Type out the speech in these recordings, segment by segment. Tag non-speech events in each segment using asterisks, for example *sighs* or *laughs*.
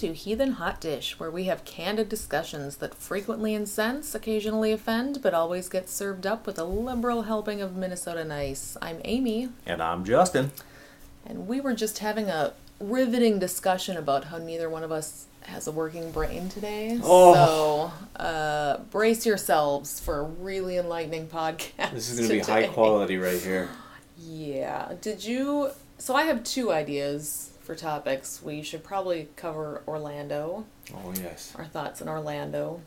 To Heathen Hot Dish, where we have candid discussions that frequently incense, occasionally offend, but always get served up with a liberal helping of Minnesota nice. I'm Amy, And I'm Justin. and we were just having a riveting discussion about how neither one of us has a working brain today. Oh. So, uh, brace yourselves for a really enlightening podcast. This is going to be high quality right here. *laughs* Yeah. Did you? So I have two ideas for topics. We should probably cover Orlando, Oh, yes. our thoughts on Orlando.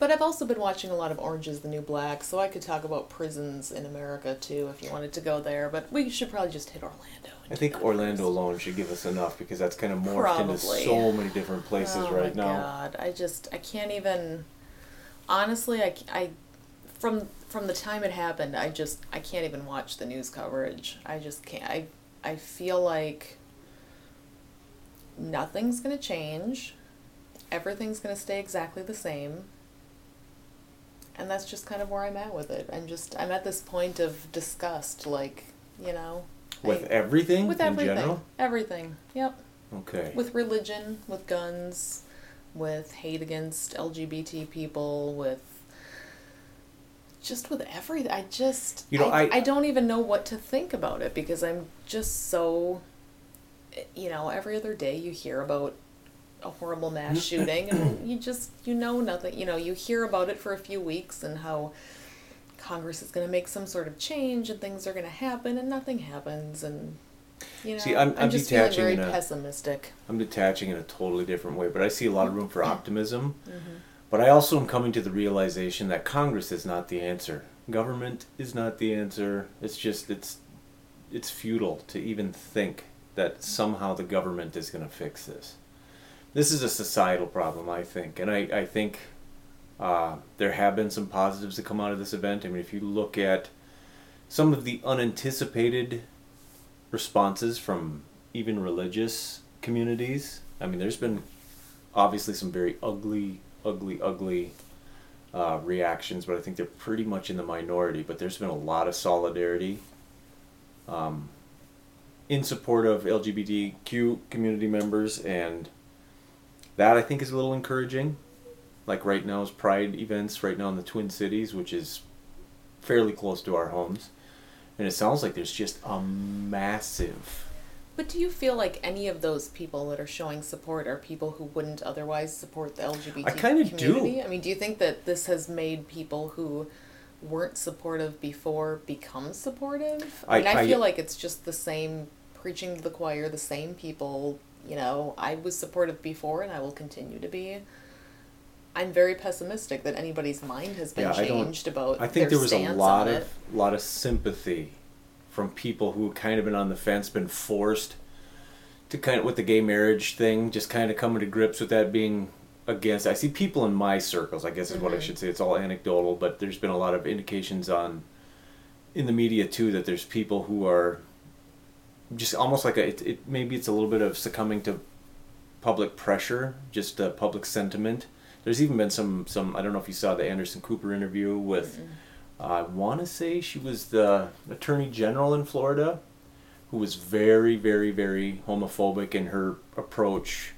But I've also been watching a lot of Orange is the New Black, so I could talk about prisons in America too if you wanted to go there. But we should probably just hit Orlando. I think Orlando first. alone should give us enough because that's kind of morphed Probably. into so many different places oh right my now. God, I just I can't even. Honestly, I, I from from the time it happened, I just I can't even watch the news coverage. I just can't. I I feel like nothing's gonna change. Everything's gonna stay exactly the same. And that's just kind of where I'm at with it. I'm just I'm at this point of disgust, like you know. With I- everything with in everything, general? everything. Yep Okay. with religion, with guns, with hate against LGBT people, with just with everything. I just You know, I, I- I don't even know what to think about it because I'm just so you know, every other day you hear about a horrible mass shooting and you just you know nothing you know, you hear about it for a few weeks and how Congress is going to make some sort of change and things are going to happen and nothing happens and you know See, I'm- I'm just feeling detaching very in a- pessimistic. I'm detaching in a totally different way, but I see a lot of room for optimism. Mm-hmm. But I also am coming to the realization that Congress is not the answer. Government is not the answer. It's just it's it's futile to even think that somehow the government is going to fix this. This is a societal problem, I think, and I I think uh, there have been some positives that come out of this event. I mean, if you look at some of the unanticipated responses from even religious communities, I mean, there's been obviously some very ugly, ugly, ugly uh, reactions, but I think they're pretty much in the minority. But there's been a lot of solidarity um, in support of LGBTQ community members, and that I think is a little encouraging. Like right now is Pride events right now in the Twin Cities, which is fairly close to our homes, and it sounds like there's just a massive But do you feel like any of those people that are showing support are people who wouldn't otherwise support the LGBT I kinda do. community? I mean, do you think that this has made people who weren't supportive before become supportive? I, I- mean, I, I- feel like it's just the same preaching to the choir, the same people. You know, I was supportive before, and I will continue to be. I'm very pessimistic that anybody's mind has been Yeah, I changed about. I think their there was a lot of it. lot of sympathy from people who kind of been on the fence, been forced to kind of with the gay marriage thing, just kind of coming to grips with that being against. I see people in my circles, I guess is what I Mhm. should say. It's all anecdotal, but there's been a lot of indications on in the media too that there's people who are just almost like a it, it maybe it's a little bit of succumbing to public pressure, just uh, public sentiment. There's even been some some I don't know if you saw the Anderson Cooper interview with I want to say she was the attorney general in Florida who was very very very homophobic in her approach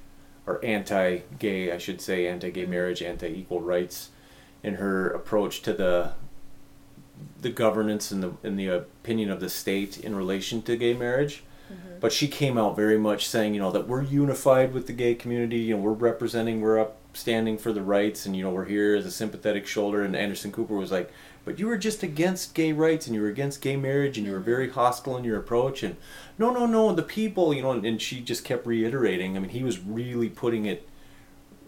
or anti-gay I should say anti-gay marriage anti-equal rights in her approach to the the governance and the in the opinion of the state in relation to gay marriage Mm-hmm. but she came out very much saying you know that we're unified with the gay community you know we're representing we're upstanding for the rights and you know we're here as a sympathetic shoulder and anderson cooper was like but you were just against gay rights and you were against gay marriage and you were very hostile in your approach and no no no the people you know and, and she just kept reiterating i mean he was really putting it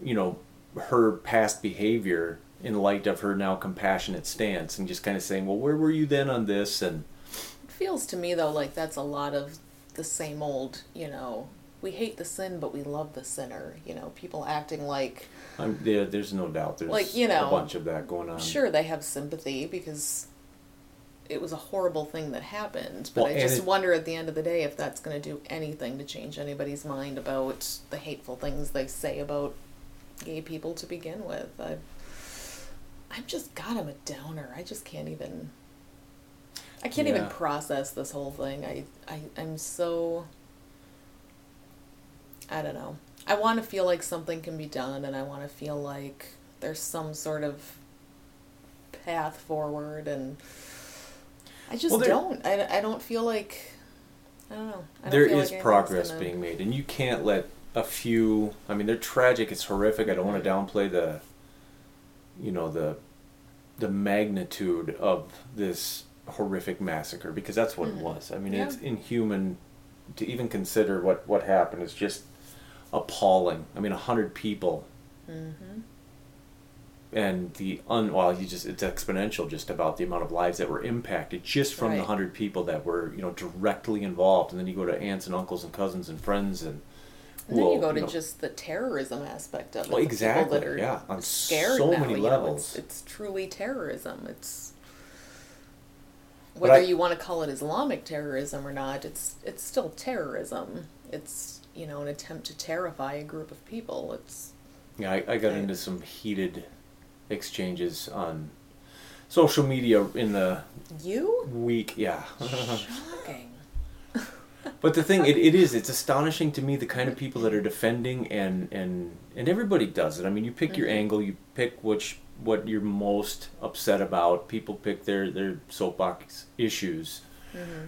you know her past behavior in light of her now compassionate stance and just kind of saying well where were you then on this? And It feels to me though like that's a lot of the same old, you know, we hate the sin but we love the sinner, you know, people acting like I'm, there, there's no doubt there's Like, you know, a bunch of that going on sure they have sympathy because it was a horrible thing that happened, but Well, I just it- wonder at the end of the day if that's going to do anything to change anybody's mind about the hateful things they say about gay people to begin with. I I'm just God, I'm a downer. I just can't even I can't even process this whole thing. I, I I'm so I don't know. I want to feel like something can be done, and I want to feel like there's some sort of path forward, and I just Well, there- don't. I, I don't feel like. I don't know. I don't there is like progress gonna- being made, and you can't let a few. I mean, they're tragic. It's horrific. I don't want to Mm-hmm. downplay the, you know, the, the magnitude of this horrific massacre because that's what Mhm. it was. I mean, Yeah. it's inhuman to even consider what what happened. is just appalling. I mean, a hundred people Mhm. and the un well you just it's exponential just about the amount of lives that were impacted just from the hundred people that were you know directly involved and then you go to aunts and uncles and cousins and friends and And then well, you go to know, just the terrorism aspect of it. Well, exactly, that are yeah, on scared so now, many you know, levels. it's, it's truly terrorism. It's whether I- you want to call it Islamic terrorism or not, it's it's still terrorism. It's you know an attempt to terrify a group of people. It's yeah I, I got Right. into some heated exchanges on social media in the you week yeah shocking. *laughs* But the thing, it, it is, it's astonishing to me the kind of people that are defending and and and everybody does it. I mean, you pick your Mhm. angle, you pick which what you're most upset about. People pick their their soapbox issues hmm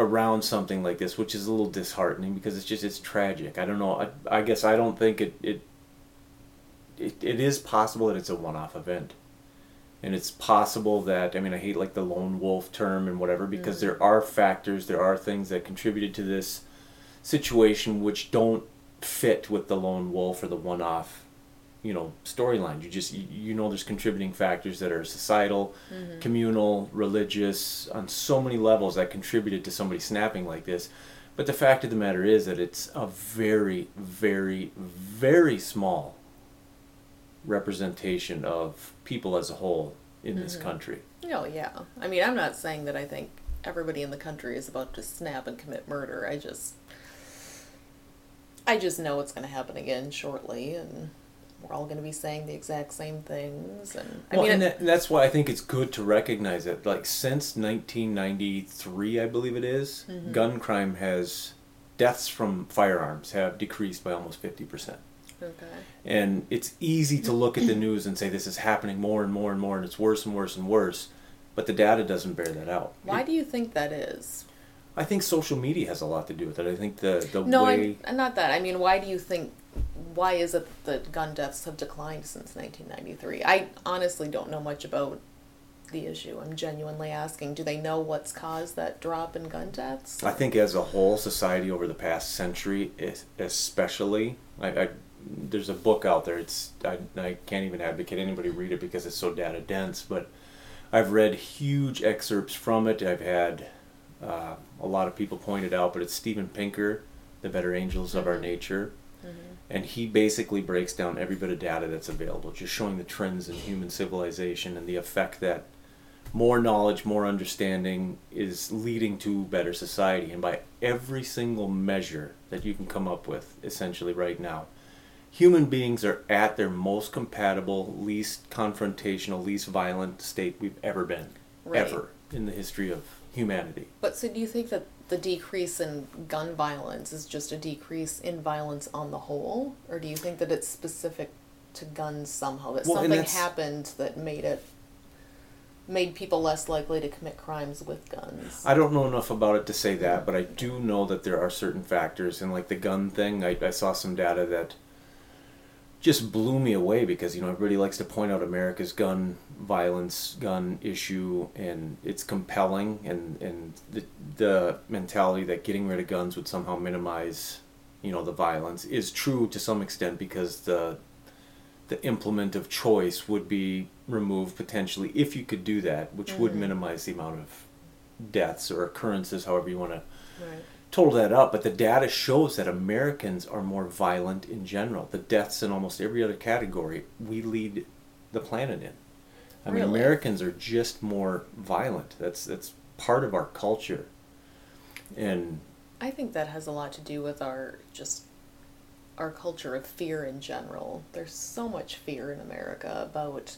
around something like this, which is a little disheartening because it's just it's tragic. I don't know. I, I guess I don't think it it it, it is possible that it's a one-off event. And it's possible that I mean I hate like the lone wolf term and whatever because Mhm. there are factors, there are things that contributed to this situation which don't fit with the lone wolf or the one-off, you know, storyline. You just you, know there's contributing factors that are societal, hmm communal, religious, on so many levels that contributed to somebody snapping like this. But the fact of the matter is that it's a very, very, very small representation of people as a whole in this Mhm. country. Oh yeah. I mean, I'm not saying that I think everybody in the country is about to snap and commit murder. I just, I just know it's going to happen again shortly, and we're all going to be saying the exact same things. And I well, mean, and that, that's why I think it's good to recognize it. Like since 1993, I believe it is, Mhm. gun crime has deaths from firearms have decreased by almost 50 percent. okay. And it's easy to look at the news and say this is happening more and more and more, and it's worse and worse and worse. But the data doesn't bear that out. Why It- do you think that is? I think social media has a lot to do with it. I think the the No, way I, not that. I mean, why do you think? Why is it that gun deaths have declined since 1993? I honestly don't know much about the issue. I'm genuinely asking. Do they know what's caused that drop in gun deaths? I think as a whole society over the past century, especially, I, I there's a book out there. It's I, I can't even advocate anybody read it because it's so data dense. But I've read huge excerpts from it. I've had uh, a lot of people point it out, but it's Steven Pinker, The Better Angels of Our. Nature. Mhm. And he basically breaks down every bit of data that's available, just showing the trends in human civilization and the effect that more knowledge, more understanding is leading to better society. And by every single measure that you can come up with, essentially right now, human beings are at their most compatible, least confrontational, least violent state we've ever been, Right. ever in the history of humanity. But so do you think that the decrease in gun violence is just a decrease in violence on the whole? Or do you think that it's specific to guns somehow? That Well, something happened that made it made people less likely to commit crimes with guns? I don't know enough about it to say that, but I do know that there are certain factors, and like the gun thing, I, I saw some data that just blew me away because you know everybody likes to point out America's gun violence, gun issue, and it's compelling, and and the the mentality that getting rid of guns would somehow minimize, you know, the violence is true to some extent because the the implement of choice would be removed potentially if you could do that, which would Mhm. minimize the amount of deaths or occurrences, however you want to right. Total that up. But the data shows that Americans are more violent in general. The deaths in almost every other category we lead the planet in. I mean, Americans are just more violent. That's that's part of our culture. And I think that has a lot to do with our just our culture of fear in general. There's so much fear in America about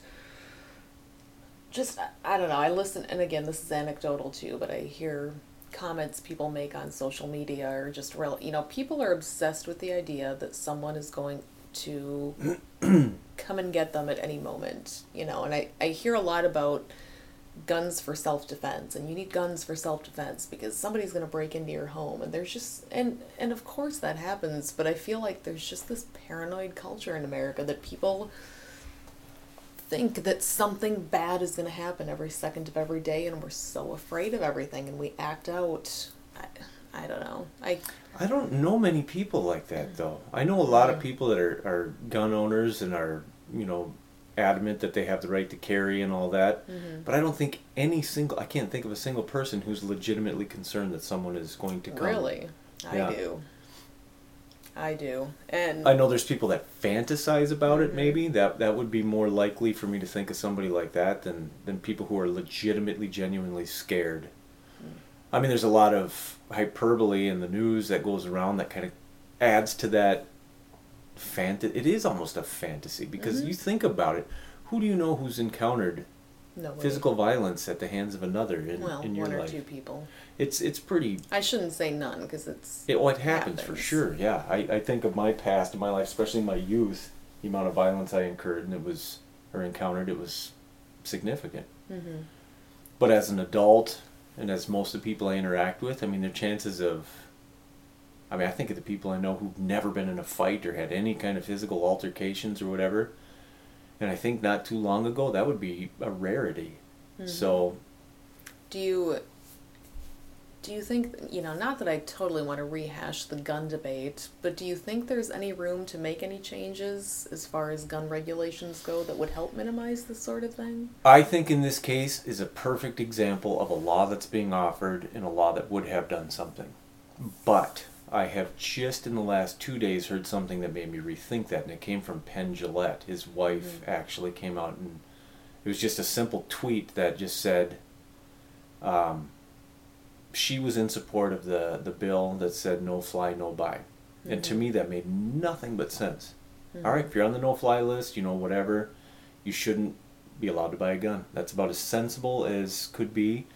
just I don't know. I listen and again this is anecdotal too, but I hear comments people make on social media are just real. You know, people are obsessed with the idea that someone is going to *clears throat* come and get them at any moment. You know, and I I hear a lot about guns for self defense and you need guns for self defense because somebody's going to break into your home and there's just and and of course that happens but I feel like there's just this paranoid culture in America that people think that something bad is going to happen every second of every day and we're so afraid of everything and we act out I, I don't know. I I don't know many people like that though. I know a lot of people that are, are gun owners and are, you know, adamant that they have the right to carry and all that. Mm-hmm. But I don't think any single I can't think of a single person who's legitimately concerned that someone is going to come. really I Yeah. do. I do. And I know there's people that fantasize about it Mhm. maybe. That that would be more likely for me to think of somebody like that than than people who are legitimately genuinely scared. I mean there's a lot of hyperbole in the news that goes around that kind of adds to that fant it is almost a fantasy because Mhm. you think about it who do you know who's encountered no way. physical violence at the hands of another in, well, in your one or life two people. it's it's pretty I shouldn't say none because it's it, well, it happens, for sure. Yeah, I, I think of my past in my life, especially in my youth, the amount of violence I incurred and it was or encountered, it was significant. hmm But as an adult, and as most of the people I interact with, I mean, their chances of I mean, I think of the people I know who've never been in a fight or had any kind of physical altercations or whatever. And I think not too long ago that would be a rarity. Mm-hmm. So Do you do you think you know? Not that I totally want to rehash the gun debate, but do you think there's any room to make any changes as far as gun regulations go that would help minimize this sort of thing? I think in this case is a perfect example of a law that's being offered and a law that would have done something. But I have just in the last two days heard something that made me rethink that, and it came from Penn Jillette. His wife Mhm. actually came out and it was just a simple tweet that just said um, she was in support of the, the bill that said no fly, no buy. And to Mhm. me, that made nothing but sense. Mhm. All right, if you're on the no fly list, you know, whatever, you shouldn't be allowed to buy a gun. That's about as sensible as could be.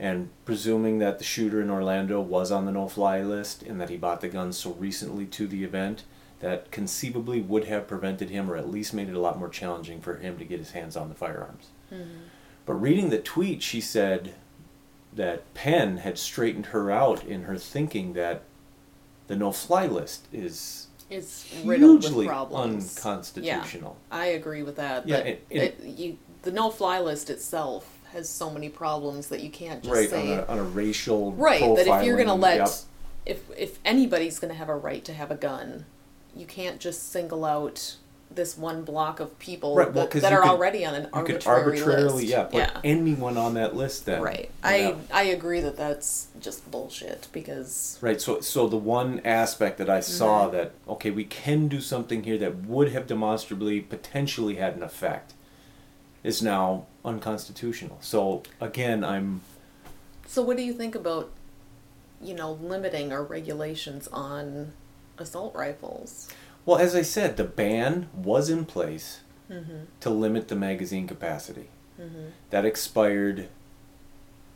And presuming that the shooter in Orlando was on the no fly list and that he bought the gun so recently to the event, that conceivably would have prevented him or at least made it a lot more challenging for him to get his hands on the firearms. Mhm. But reading the tweet, she said that Penn had straightened her out in her thinking that the no fly list is It's hugely unconstitutional. I agree with that. Yeah, it- it- you, the no-fly list itself has so many problems that you can't just right say on a, on a racial right that if you're gonna let yep. if if anybody's gonna have a right to have a gun, you can't just single out this one block of people Right, well, that, that are could- already on an you arbitrary could arbitrarily list. yeah put anyone on that list then right. Yeah. I I agree that that's just bullshit because right so so the one aspect that I saw Mm-hmm. that okay we can do something here that would have demonstrably potentially had an effect is now unconstitutional so again I'm So what do you think about, you know, limiting our regulations on assault rifles? well as I said the ban was in place Mm-hmm. to limit the magazine capacity Mm-hmm. that expired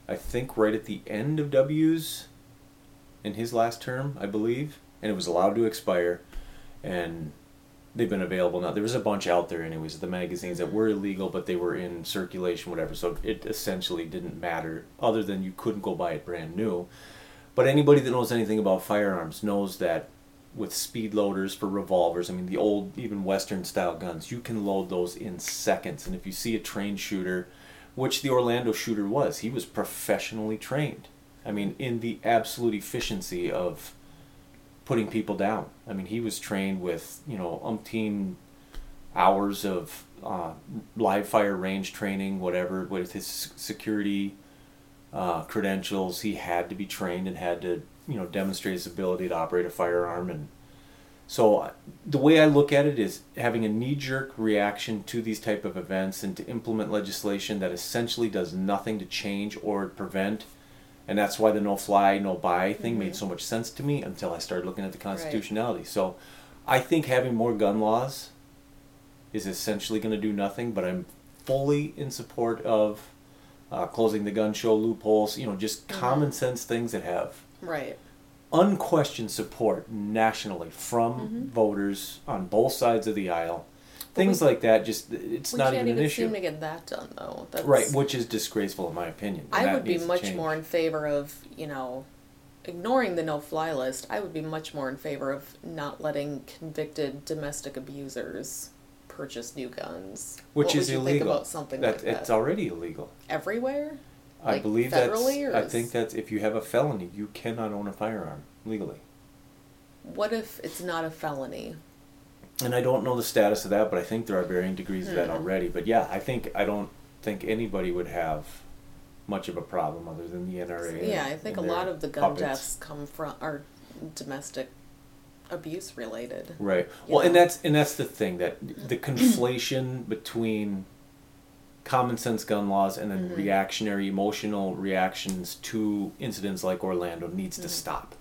I think right at the end of W's in his last term, I believe, and it was allowed to expire and they've been available now. There was a bunch out there anyways, the magazines that were illegal but they were in circulation whatever. So it essentially didn't matter other than you couldn't go buy it brand new. But anybody that knows anything about firearms knows that with speed loaders for revolvers, I mean the old even western style guns, you can load those in seconds. And if you see a trained shooter, which the Orlando shooter was, he was professionally trained. I mean, in the absolute efficiency of putting people down. I mean, he was trained with you know umpteen hours of uh, live fire range training, whatever, with his security uh, credentials. He had to be trained and had to you know demonstrate his ability to operate a firearm and. So uh, the way I look at it is having a knee-jerk reaction to these type of events and to implement legislation that essentially does nothing to change or prevent and that's why the no fly no buy thing made so much sense to me until I started looking at the constitutionality. So I think having more gun laws is essentially going to do nothing, but I'm fully in support of uh, closing the gun show loopholes. You know, just Mm-hmm. common sense things that have Right. unquestioned support nationally from Mm-hmm. voters on both sides of the aisle. Things we- like that, just it's we not can't even an even issue. seem to get that done though. That's, Right, which is disgraceful in my opinion. I would be much more in favor of, you know, ignoring the no-fly list. I would be much more in favor of not letting convicted domestic abusers purchase new guns. which what is illegal. About something that like that it's already illegal. everywhere. I Like believe that's. federally, or I think that's if you have a felony, you cannot own a firearm legally. What if it's not a felony? And I don't know the status of that, but I think there are varying degrees of that Hmm. already. But yeah, I think I don't think anybody would have much of a problem other than the NRA. Yeah, I think a and their lot of the gun puppets. deaths come from are domestic abuse related. Right. Well, and know? that's and that's the thing that *clears throat* the conflation between common sense gun laws and then Mhm. reactionary emotional reactions to incidents like Orlando needs to Mhm. stop.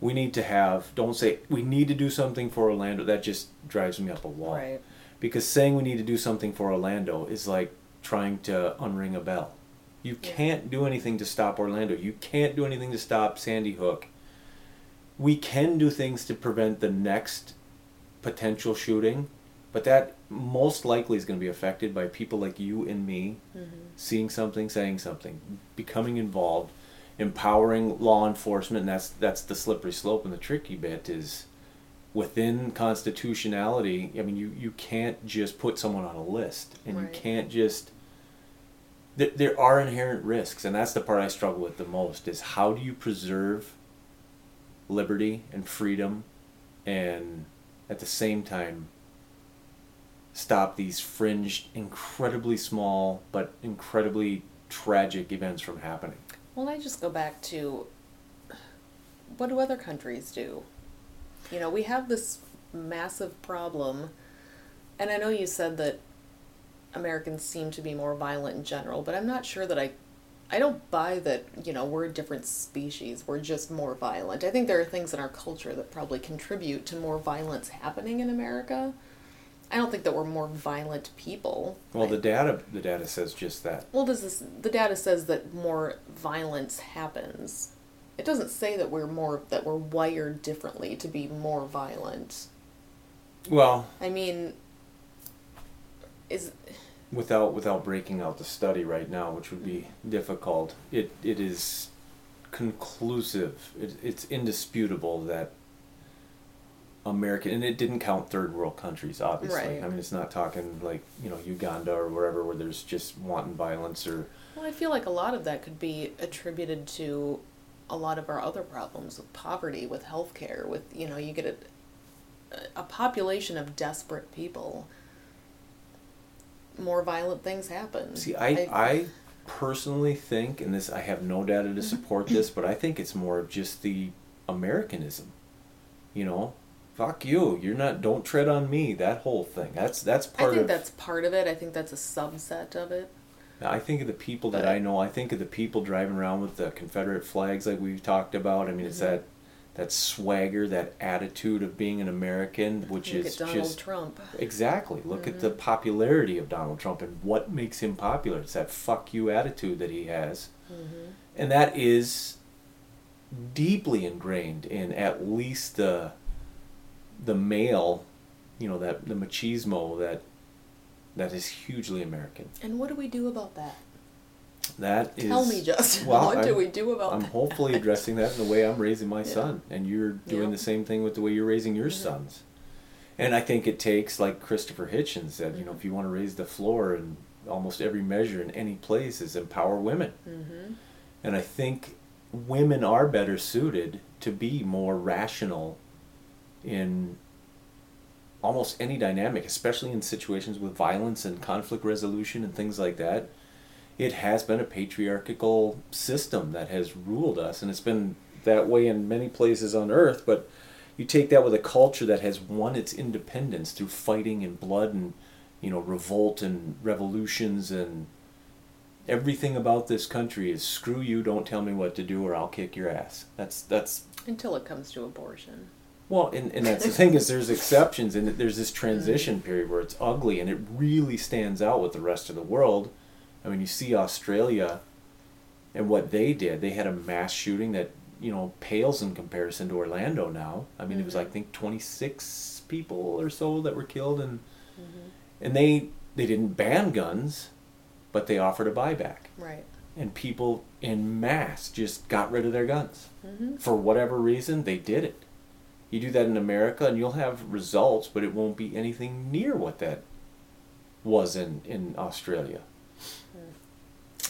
We need to have don't say we need to do something for Orlando that just drives me up a wall. Right. Because saying we need to do something for Orlando is like trying to unring a bell. You Yeah. can't do anything to stop Orlando. You can't do anything to stop Sandy Hook. We can do things to prevent the next potential shooting, but that most likely is going to be affected by people like you and me Mm-hmm. seeing something, saying something, becoming involved, empowering law enforcement. And that's that's the slippery slope. And the tricky bit is within constitutionality. I mean, you you can't just put someone on a list, and Right. you can't just. There, there are inherent risks, and that's the part I struggle with the most. Is how do you preserve liberty and freedom, and at the same time stop these fringed incredibly small but incredibly tragic events from happening. Well, I just go back to what do other countries do? You know, we have this massive problem, and I know you said that Americans seem to be more violent in general, but I'm not sure that I. I don't buy that, you know, we're a different species. We're just more violent. I think there are things in our culture that probably contribute to more violence happening in America. I don't think that we're more violent people. Well, the data the data says just that. well, does this the data says that more violence happens. It doesn't say that we're more that we're wired differently to be more violent. Well, I mean, is without without breaking out the study right now, which would be difficult, it it is conclusive. It, it's indisputable that American and it didn't count third world countries, obviously. Right. I mean, it's not talking like you know Uganda or wherever where there's just wanton violence or well, I feel like a lot of that could be attributed to a lot of our other problems with poverty, with healthcare, with you know, you get a a population of desperate people. More violent things happen. See, I, I personally think, and this I have no data to *laughs* support this, but I think it's more of just the Americanism. You know, fuck you. You're not. Don't tread on me. That whole thing. That's that's part I think of. that's part of it. I think that's a subset of it. I think of the people that But- I know. I think of the people driving around with the Confederate flags, like we've talked about. I mean, it's Mhm. that that swagger, that attitude of being an American, which Look is at Donald just Trump. Exactly. Look at the Mhm. popularity of Donald Trump and what makes him popular. It's that fuck you attitude that he has. Mm-hmm. And that is deeply ingrained in at least the the male, you know, that the machismo that that is hugely American. And what do we do about that? That is Tell me, Justin. well, what do I'm- we do about I'm that? hopefully addressing that in the way I'm raising my Yeah. son, and you're doing Yeah. the same thing with the way you're raising your Mhm. sons. And I think it takes, like Christopher Hitchens said, you know, if you want to raise the floor in almost every measure in any place, is empower women. Mm-hmm. And I think women are better suited to be more rational in almost any dynamic, especially in situations with violence and conflict resolution and things like that. It has been a patriarchal system that has ruled us, and it's been that way in many places on earth. But you take that with a culture that has won its independence through fighting and blood and you know revolt and revolutions and everything about this country is screw you don't tell me what to do or i'll kick your ass that's that's Until it comes to abortion. Well and, and that's the *laughs* thing is there's exceptions and there's this transition period where it's ugly and it really stands out with the rest of the world I mean, you see Australia and what they did. They had a mass shooting that you know pales in comparison to Orlando now. I mean, it was Mhm. I think 26 people or so that were killed, and Mm-hmm. and they they didn't ban guns, but they offered a buyback, Right. and people in mass just got rid of their guns Mm-hmm. for whatever reason. They did it. You do that in America, and you'll have results, but it won't be anything near what that was in in Australia.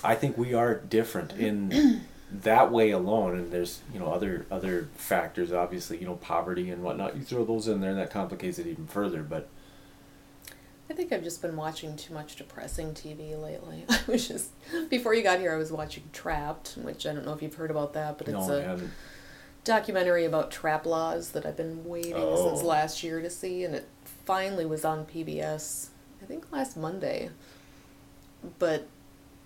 I think we are different in *clears throat* that way alone, and there's you know other other factors, obviously you know poverty and whatnot. You throw those in there, and that complicates it even further. But I think I've just been watching too much depressing TV lately. *laughs* I was just before you got here, I was watching Trapped, which I don't know if you've heard about that, but it's no, a. documentary about trap laws that I've been waiting since Oh. last year to see, and it finally was on PBS. I think last Monday. But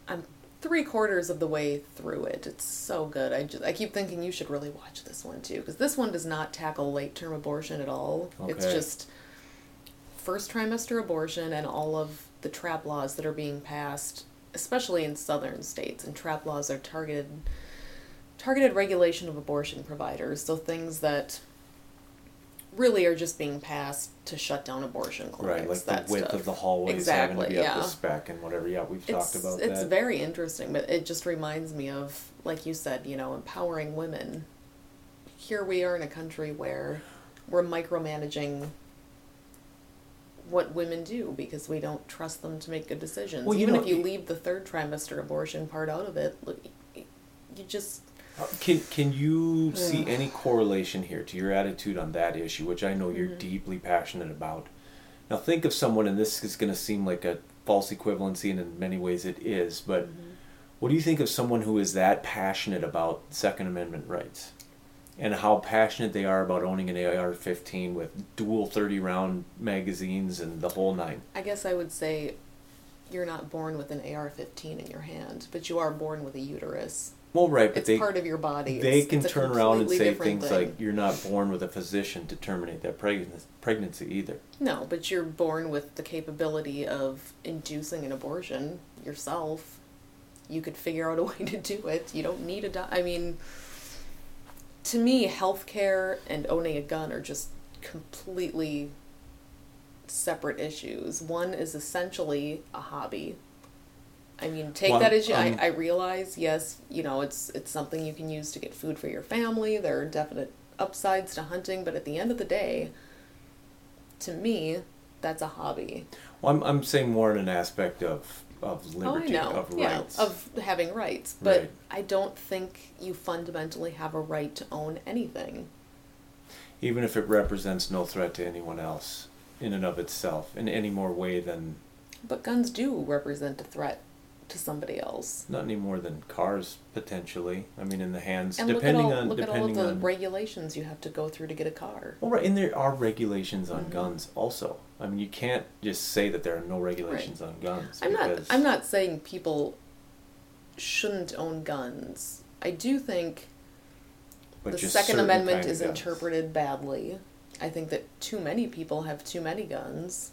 I'm three quarters of the way through it. It's so good. I just I keep thinking you should really watch this one too, because this one does not tackle late term abortion at all. It's just first trimester abortion and all of the trap laws that are being passed, especially in southern states. And trap laws are targeted targeted regulation of abortion providers. So things that really are just being passed to shut down abortion clinics. Right, like that the width stuff. of the hallways having to Exactly, be up yeah. to spec and whatever. Yeah, we've It's, talked about it's that. It's very interesting, but it just reminds me of, like you said, you know, empowering women. Here we are in a country where we're micromanaging what women do because we don't trust them to make good decisions. Well, Even know, if you leave the third trimester abortion part out of it, look, you just Can can you see any correlation here to your attitude on that issue, which I know you're Mhm. deeply passionate about? Now think of someone, and this is going to seem like a false equivalency, and in many ways it is. But what do you think of someone who is that passionate about Second Amendment rights, and how passionate they are about owning an AR-15 with dual thirty-round magazines and the whole nine? I guess I would say you're not born with an AR-15 in your hand, but you are born with a uterus. Well, right, but It's they part of your body. they It's- can it's turn around and say things thing. like you're not born with a physician to terminate that pregnancy pregnancy either. No, but you're born with the capability of inducing an abortion yourself. You could figure out a *laughs* way to do it. You don't need a doc. I mean, to me, healthcare and owning a gun are just completely separate issues. One is essentially a hobby. I mean, take Well, that as you. um, I, I realize, yes, you know, it's it's something you can use to get food for your family. There are definite upsides to hunting, but at the end of the day, to me, that's a hobby. Well, I'm, I'm saying more in an aspect of, of liberty, oh, I know. of yeah, rights. of having rights. But Right. I don't think you fundamentally have a right to own anything. Even if it represents no threat to anyone else in and of itself in any more way than, But guns do represent a threat to somebody else. not any more than cars potentially. I mean, in the hands, And look at depending all on, look at all depending the on. regulations you have to go through to get a car. well, right, and there are regulations on Mhm. guns also. I mean, you can't just say that there are no regulations on guns. I'm not I'm not saying people shouldn't own guns. I do think the Second Amendment kind of is guns. interpreted badly. I think that too many people have too many guns.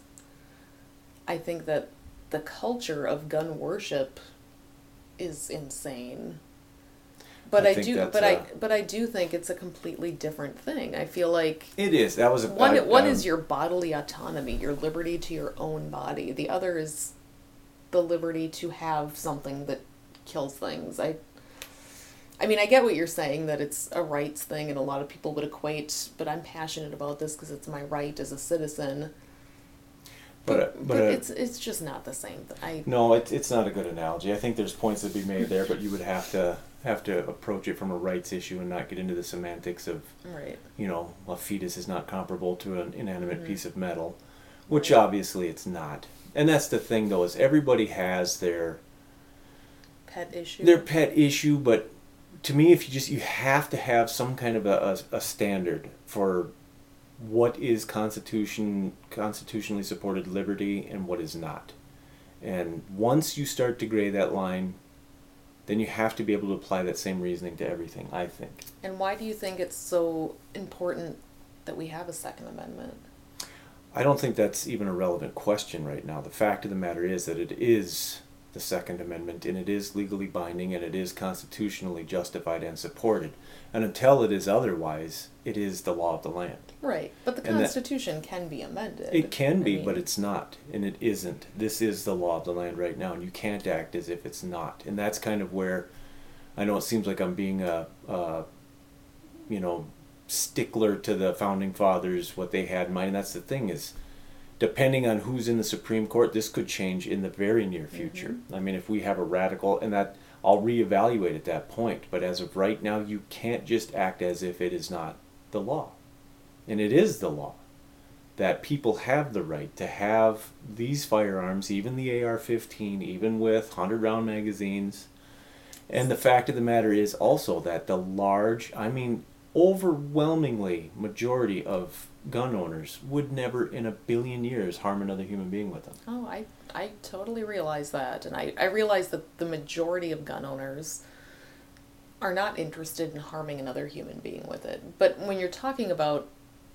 I think that the culture of gun worship is insane. But I I, do but a- I but I do think it's a completely different thing. I feel like It is. That was a one I- one um, is your bodily autonomy, your liberty to your own body. The other is the liberty to have something that kills things. I I mean, I get what you're saying that it's a rights thing and a lot of people would equate, but I'm passionate about this because it's my right as a citizen. But, But, but, it's it's just not the same. I No, it, it's not a good analogy. I think there's points to be made there, but you would have to have to approach it from a rights issue and not get into the semantics of right. you know a fetus is not comparable to an inanimate Mhm. piece of metal, which Right. obviously it's not. And that's the thing though is everybody has their Pet issue. their pet issue, but to me, if you just you have to have some kind of a, a, a standard for what is constitution constitutionally supported liberty and what is not. And once you start to gray that line, then you have to be able to apply that same reasoning to everything. I think. and why do you think it's so important that we have a Second Amendment? I don't think that's even a relevant question right now. The fact of the matter is that it is the Second Amendment, and it is legally binding and it is constitutionally justified and supported. And until it is otherwise, it is the law of the land. Right, but the And that- Constitution can be amended. It can I be, mean, but it's not, and it isn't. This is the law of the land right now, and you can't act as if it's not. And that's kind of where I know it seems like I'm being a, a you know, stickler to the founding fathers, what they had in mind. And that's the thing is, depending on who's in the Supreme Court, this could change in the very near mm-hmm. future. I mean, if we have a radical, and that I'll reevaluate at that point. But as of right now, you can't just act as if it is not the law, and it is the law that people have the right to have these firearms, even the AR 15, even with 100 round magazines. And the fact of the matter is also that the large, I mean, overwhelmingly majority of gun owners would never in a billion years harm another human being with them. Oh, I, I totally realize that. And I, I realize that the majority of gun owners are not interested in harming another human being with it. But when you're talking about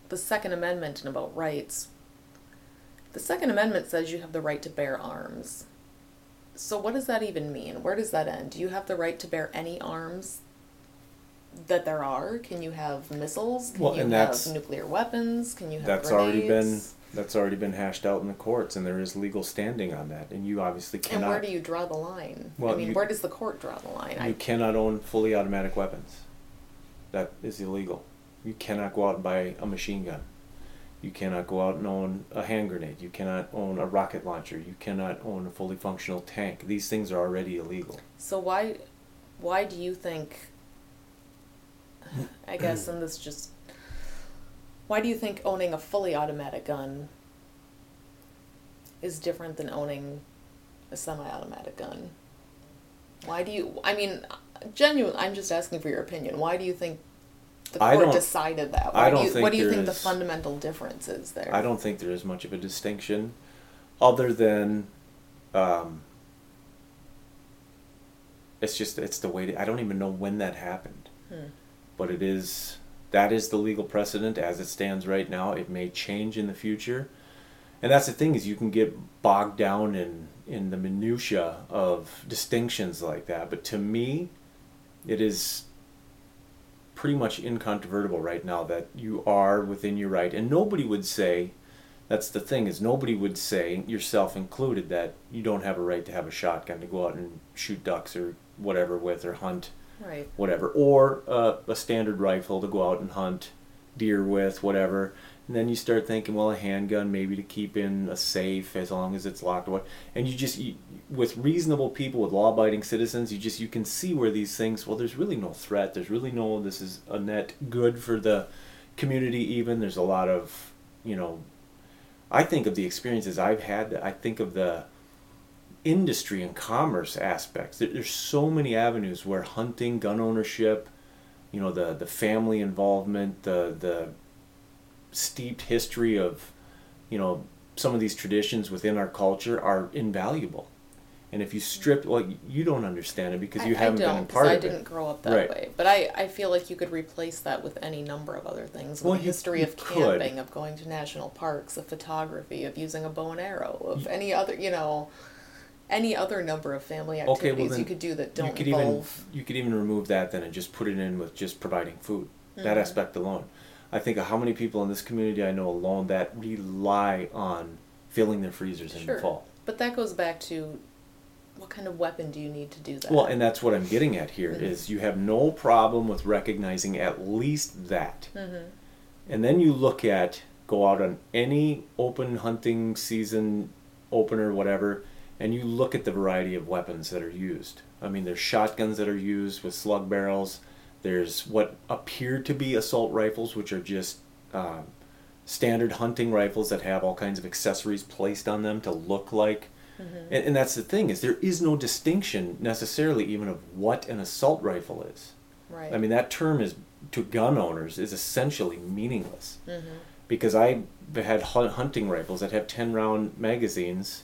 the Second Amendment and about rights, the Second Amendment says you have the right to bear arms. So what does that even mean? Where does that end? Do you have the right to bear any arms that there are? Can you have missiles? Can Well, you and that's- nuclear weapons? Can you have That's already been that's already been hashed out in the courts, and there is legal standing on that. And you obviously cannot. And where do you draw the line? Well, I mean, you- where does the court draw the line? you I, cannot own fully automatic weapons. That is illegal. You cannot go out and buy a machine gun. You cannot go out and own a hand grenade. You cannot own a rocket launcher. You cannot own a fully functional tank. These things are already illegal. so why, why do you think? I guess, and this just, why do you think owning a fully automatic gun is different than owning a semi-automatic gun? Why do you? I mean, genuine. I'm just asking for your opinion. Why do you think the I court decided that? I Why don't do you, think what do you think the fundamental difference is there? I don't think there is much of a distinction, other than, um, it's just it's the way to, I don't even know when that happened, Hmm. But it is that is the legal precedent as it stands right now. It may change in the future, and that's the thing is you can get bogged down in in the minutia of distinctions like that. But to me, it is pretty much incontrovertible right now that you are within your right, and nobody would say. That's the thing is nobody would say, yourself included, that you don't have a right to have a shotgun to go out and shoot ducks or whatever with or hunt right. whatever, or uh, a standard rifle to go out and hunt deer with, whatever. And then you start thinking, well, a handgun maybe to keep in a safe as long as it's locked away. And you just, you, with reasonable people, with law-abiding citizens, you just you can see where these things. Well, there's really no threat. There's really no. This is a net good for the community. Even there's a lot of, you know. I think of the experiences I've had. That I think of the industry and commerce aspects. There, there's so many avenues where hunting, gun ownership, you know, the the family involvement, the the steeped history of, you know, some of these traditions within our culture are invaluable. And if you strip, well, you don't understand it because you I, haven't I been a part I of didn't grow up that Right. way. But I, I feel like you could replace that with any number of other things. Well, a you- history you of could. camping, of going to national parks, of photography, of using a bow and arrow, of any other, you know, any other number of family Okay, well activities then you could do that don't you could involve. even you could even remove that then and just put it in with just providing food. That Mhm. aspect alone. I think of how many people in this community I know alone that rely on filling their freezers in Sure. the fall. But that goes back to what kind of weapon do you need to do that? Well, and that's what I'm getting at here is Mhm. you have no problem with recognizing at least that. hmm And then you look at go out on any open hunting season opener whatever and you look at the variety of weapons that are used. I mean there's shotguns that are used with slug barrels. There's what appear to be assault rifles which are just um, standard hunting rifles that have all kinds of accessories placed on them to look like hmm and, and that's the thing is there is no distinction necessarily even of what an assault rifle is. Right. I mean that term is to gun owners is essentially meaningless hmm because I had hunting rifles that have 10 round magazines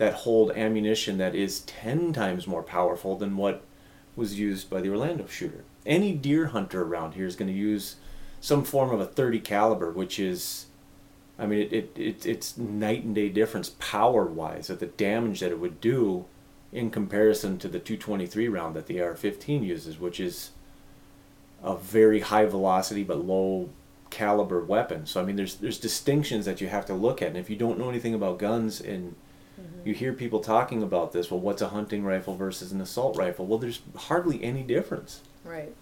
that hold ammunition that is 10 times more powerful than what was used by the Orlando shooter. Any deer hunter around here is going to use some form of a 30 caliber which is I mean it, it, it it's night and day difference power wise of the damage that it would do in comparison to the 223 round that the AR-15 uses, which is a very high velocity but low caliber weapon. So I mean, there's there's distinctions that you have to look at, and if you don't know anything about guns and you hear people talking about this, well, what's a hunting rifle versus an assault rifle? Well, there's hardly any difference, Right.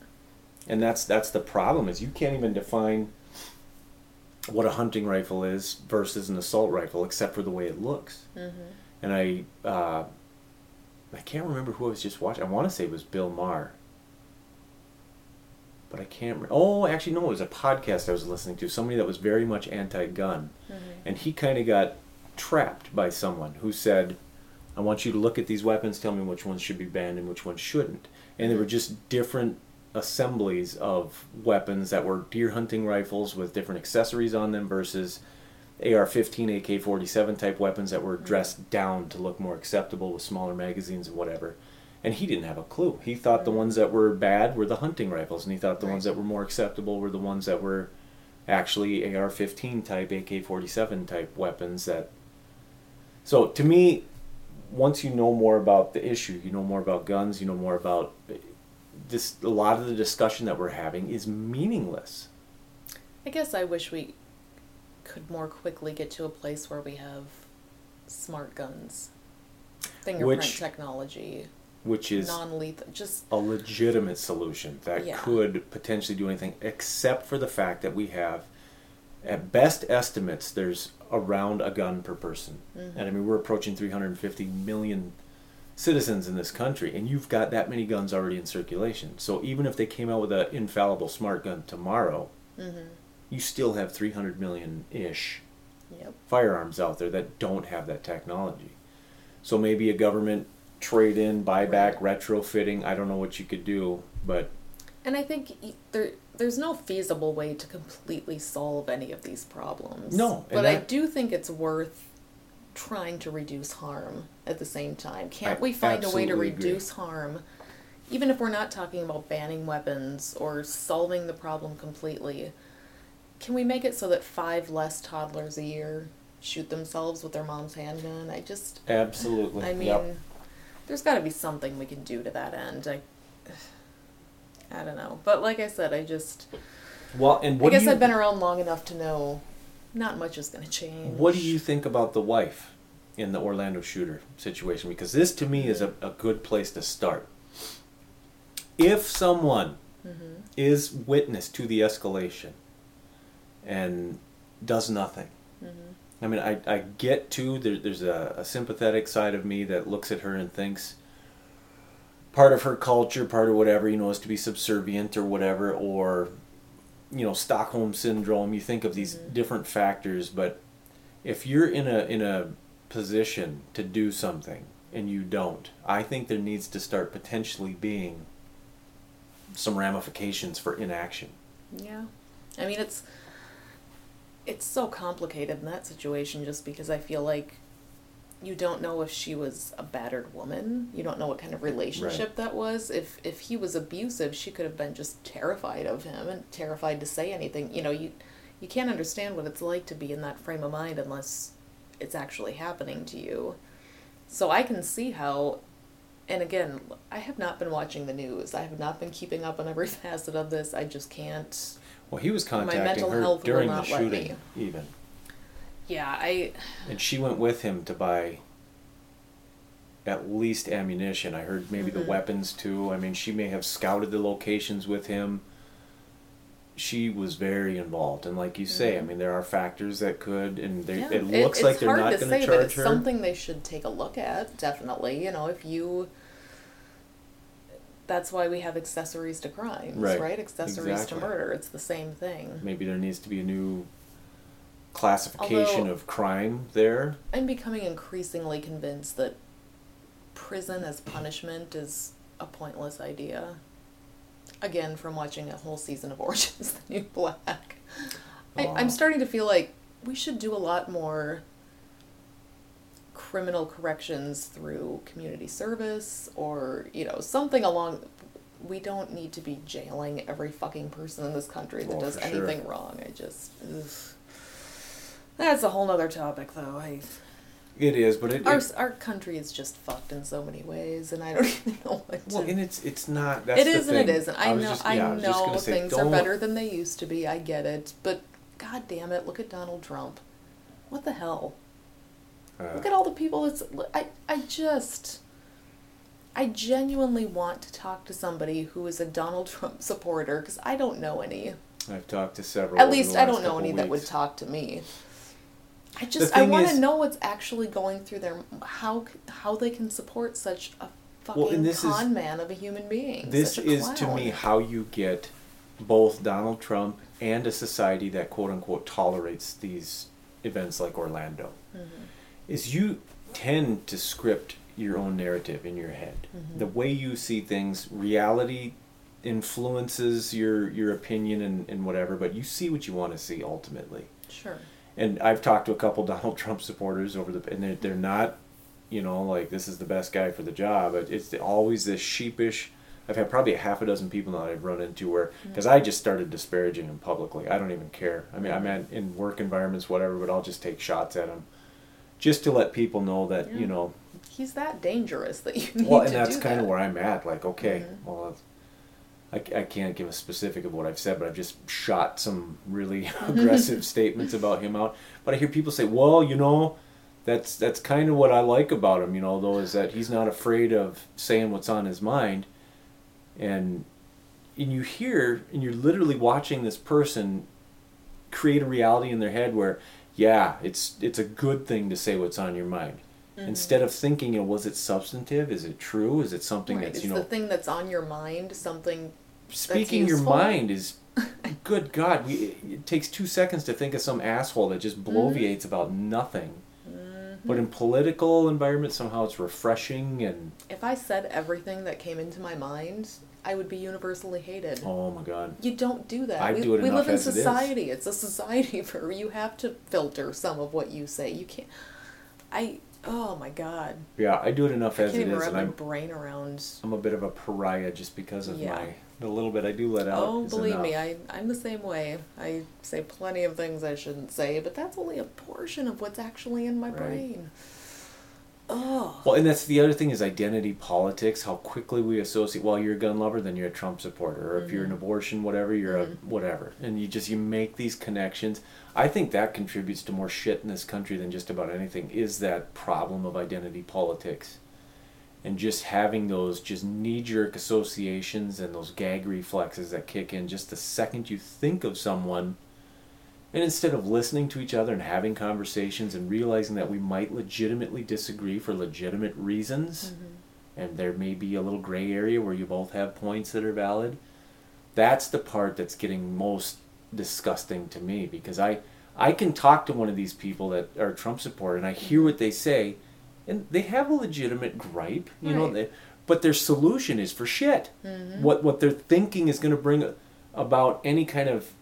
and that's that's the problem is you can't even define what a hunting rifle is versus an assault rifle, except for the way it looks. Mm-hmm. And I uh, I can't remember who I was just watching. I want to say it was Bill Maher. But I can't. Re- oh, actually, no. It was a podcast I was listening to. Somebody that was very much anti-gun, Mm-hmm. and he kind of got trapped by someone who said, "I want you to look at these weapons. Tell me which ones should be banned and which ones shouldn't." And there were just different assemblies of weapons that were deer hunting rifles with different accessories on them versus AR-15, AK-47 type weapons that were dressed down to look more acceptable with smaller magazines and whatever. And he didn't have a clue. He thought the ones that were bad were the hunting rifles, and he thought the ones that were more acceptable were the ones that were actually AR-15 type, AK-47 type weapons. That so to me, once you know more about the issue, you know more about guns, you know more about this. A lot of the discussion that we're having is meaningless. I guess I wish we could more quickly get to a place where we have smart guns, fingerprint Which- technology, which is non-lethal. Just a legitimate solution that Yeah. could potentially do anything, except for the fact that we have, at best estimates, there's around a gun per person. Mm-hmm. And I mean, we're approaching 350 million citizens in this country, and you've got that many guns already in circulation. So even if they came out with an infallible smart gun tomorrow, mm-hmm. you still have 300 million ish yep. firearms out there that don't have that technology. So maybe a government trade in, buyback, retrofitting. I don't know what you could do, but And I think there there's no feasible way to completely solve any of these problems. No, but I do think it's worth trying to reduce harm at the same time. Can't I we find a way to absolutely agree. reduce harm, even if we're not talking about banning weapons or solving the problem completely? Can we make it so that five less toddlers a year shoot themselves with their mom's handgun? I just absolutely. I mean, Yep. there's got to be something we can do to that end. I, I don't know, but like I said, I just well, and I guess you, I've been around long enough to know not much is going to change. What do you think about the wife in the Orlando shooter situation? Because this to me is a, a good place to start. If someone Mhm. is witness to the escalation and does nothing, Mhm. I mean, I, I get to there, there's a, a sympathetic side of me that looks at her and thinks part of her culture, part of whatever, you know, is to be subservient or whatever, or you know, Stockholm syndrome. You think of these Mhm. different factors, but if you're in a in a position to do something and you don't, I think there needs to start potentially being some ramifications for inaction. Yeah, I mean it's it's so complicated in that situation just because I feel like you don't know if she was a battered woman. You don't know what kind of relationship that was. If if he was abusive, she could have been just terrified of him and terrified to say anything. You know, you you can't understand what it's like to be in that frame of mind unless it's actually happening to you. So I can see how and again, I have not been watching the news. I have not been keeping up on every *laughs* facet of this. I just can't Well, he was My contacting mental her health will during the shooting, me. even. Yeah, I And she went with him to buy at least ammunition. I heard maybe the Mhm. weapons too. I mean, she may have scouted the locations with him. She was very involved, and like you say, I Mhm. mean, there are factors that could, and they, yeah. it looks it's like they're not to going say, to but charge it's her. something they should take a look at. Definitely, you know, if you. That's why we have accessories to crimes, Right. right? Accessories Exactly. to murder. It's the same thing. Maybe there needs to be a new classification Although- of crime there. I'm becoming increasingly convinced that prison as punishment is a pointless idea. Again, from watching a whole season of *laughs* Orange is the New Black. I. I'm starting to feel like we should do a lot more criminal corrections through community service or, you know, something along. We don't need to be jailing every fucking person in this country that Oh, does for sure. anything wrong. I just. Ugh. That's a whole nother topic, though. I. It is, but it, Our it our country is just fucked in so many ways, and I don't *laughs* even know what to. well, and it's it's not. That's it the is and it thing. isn't. I, was know. just- I yeah, was just know gonna say, things are better than they used to be. I get it, but god damn it, look at Donald Trump. What the hell? uh, Look at all the people that's. I I just. I genuinely want to talk to somebody who is a Donald *laughs* Trump supporter because I don't know any. I've talked to several. At least I don't know couple any that would talk to me. I just I want to know what's actually going through their how how they can support such a fucking Well, and this is- con man of a human being. This is to me how you get both Donald Trump and a society that quote unquote tolerates these events like Orlando. Mm-hmm. Is you tend to script your own narrative in your head. Mm-hmm. The way you see things, reality influences your your opinion and, and whatever, but you see what you want to see ultimately. Sure. And I've talked to a couple *laughs* Donald Trump supporters over the, and they're, they're not, you know, like this is the best guy for the job. It's always this sheepish. I've had probably a half a dozen people now that I've run into where, because I just started disparaging him publicly. I don't even care. I mean, I'm at, in work environments, whatever, but I'll just take shots at him, just to let people know that Yeah. you know. He's that dangerous that you need Well, and that's kind of where I'm at. Like, okay, Mhm. well, I, I can't give a specific of what I've said, but I've just shot some really *laughs* aggressive *laughs* statements about him out. But I hear people say, well, you know, that's that's kind of what I like about him, you know, though, is that he's not afraid of saying what's on his mind. And and you hear and you're literally watching this person create a reality in their head where, yeah, it's it's a good thing to say what's on your mind. Mhm. Instead of thinking, you know, was it substantive? Is it true? Is it something Right. that's you the know the thing that's on your mind something? speaking your mind is *laughs* good god we, it takes two seconds to think of some asshole that just Mm-hmm. bloviates about nothing but in political environments somehow it's refreshing and If I said everything that came into my mind, I would be universally hated. oh my god You don't do that. I we, do it we live in as it is. society. It's a society *laughs* where you have to filter some of what you say. You can't. I. Oh my god. yeah i do it enough I as it is and my i'm brain around. i'm a bit of a pariah just because of Yeah. my the little bit i do let out Oh, believe me. I I'm the same way. I say plenty of things I shouldn't say, but that's only a portion of what's actually in my Right. brain. Oh. Well, and that's the other thing is identity politics. How quickly we associate. Well, you're a gun lover, then you're a Trump supporter, or if you're an Mm-hmm. abortion, whatever, you're a whatever, and you just you make these connections. I think that contributes to more shit in this country than just about anything. Is that problem of identity politics, and just having those just knee jerk associations and those gag reflexes that kick in just the second you think of someone. And instead of listening to each other and having conversations and realizing that we might legitimately disagree for legitimate reasons, and there may be a little gray area where you both have points that are valid, that's the part that's getting most disgusting to me because I I can talk to one of these people that are Trump supporter and I hear what they say, and they have a legitimate gripe, you know, they, but their solution is for shit. Mhm. What what they're thinking is going to bring about any kind of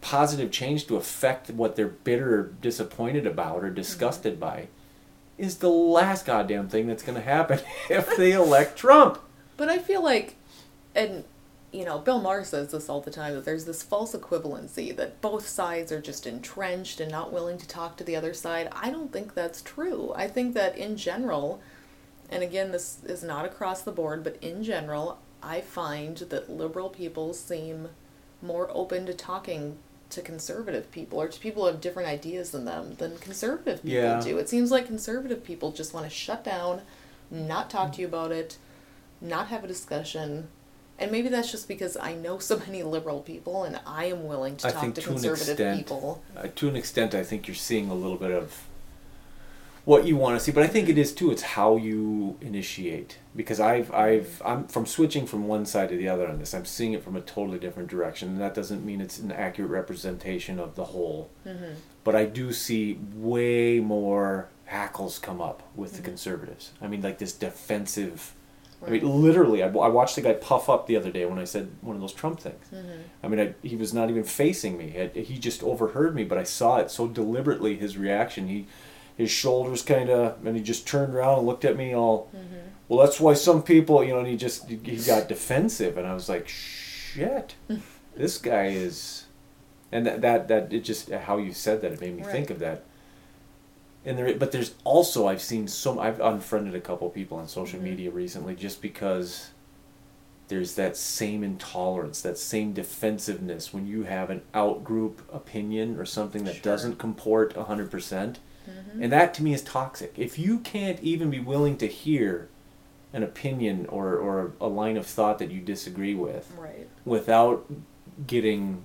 positive change to affect what they're bitter or disappointed about or disgusted mm-hmm. by is the last goddamn thing that's going to happen *laughs* if they elect Trump. But I feel like, and you know, Bill Maher says this all the time that there's this false equivalency that both sides are just entrenched and not willing to talk to the other side. I don't think that's true. I think that in general, and again, this is not across the board, but in general, I find that liberal people seem more open to talking to conservative people or to people who have different ideas than them than conservative people Yeah. do. It seems like conservative people just want to shut down, not talk to you about it, not have a discussion. And maybe that's just because I know so many liberal people and I am willing to I talk to to conservative extent, people. uh, to an extent, I think you're seeing a little bit of what you want to see, but I think it is too. It's how you initiate because I've I've I'm from switching from one side to the other on this. I'm seeing it from a totally different direction, and that doesn't mean it's an accurate representation of the whole. Mm-hmm. But I do see way more hackles come up with the conservatives. I mean, like this defensive. I mean, literally, I, I watched the guy puff up the other day when I said one of those Trump things. Mm-hmm. I mean, I, he was not even facing me. He, he just overheard me, but I saw it so deliberately. His reaction, he, his shoulders kind of, and he just turned around and looked at me all. Well, that's why some people, you know, and he just he got defensive, and I was like, shit, *laughs* this guy is, and that that that it just how you said that it made me think of that. and there but there's also I've seen some I've unfriended a couple people on social Mhm. media recently just because there's that same intolerance, that same defensiveness when you have an out group opinion or something that Sure. doesn't comport 100%. Mhm. And that to me is toxic. If you can't even be willing to hear an opinion or, or a line of thought that you disagree with Right. without getting,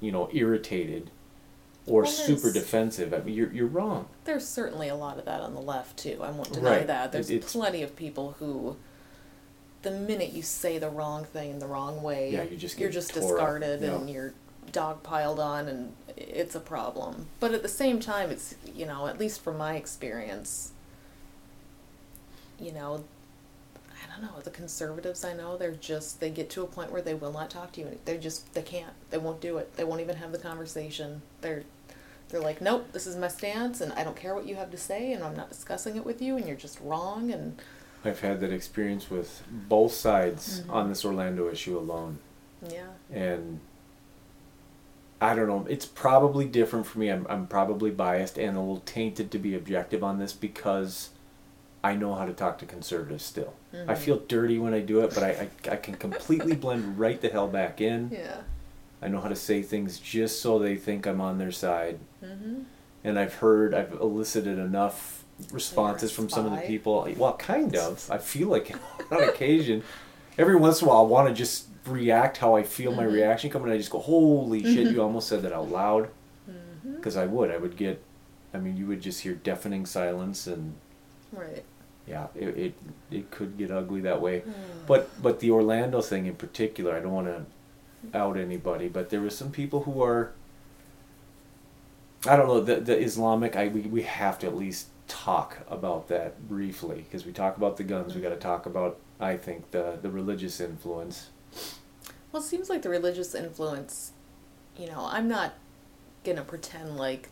you know, irritated or Well, super defensive, I mean, you're, you're wrong. There's certainly a lot of that on the left too. I won't deny Right. that. There's It- plenty of people who, the minute you say the wrong thing in the wrong way, Yeah, you just you're just up. discarded Yeah. and you're dogpiled on, and it's a problem. But at the same time, it's you know, at least from my experience, you know, I don't know. The conservatives I know, they're just they get to a point where they will not talk to you. They just they can't. They won't do it. They won't even have the conversation. They're they're like, nope, this is my stance, and I don't care what you have to say, and I'm not discussing it with you, and you're just wrong, and I've had that experience with both sides Mhm. on this Orlando issue alone. yeah, And I don't know, it's probably different for me. I'm, I'm probably biased and a little tainted to be objective on this because I know how to talk to conservatives still. I Mhm. feel dirty when I do it, but I, I, I can completely *laughs* blend right the hell back in. yeah, I know how to say things just so they think I'm on their side. mm-hmm. And I've heard, I've elicited enough responses from some of the people. Well, kind of. *laughs* I feel like on occasion, every once in a while, I want to just react how I feel my Mhm. reaction coming. And I just go, "Holy shit!" You almost said that out loud Mm-hmm. because I would. I would get. I mean, you would just hear deafening silence, and right. yeah, it it, it could get ugly that way. But but the Orlando thing in particular, I don't want to out anybody, but there was some people who are. I don't know the the Islamic. I we, we have to at least talk about that briefly because we talk about the guns. We got to talk about I think the the religious influence. Well, it seems like the religious influence, you know, I'm not gonna pretend like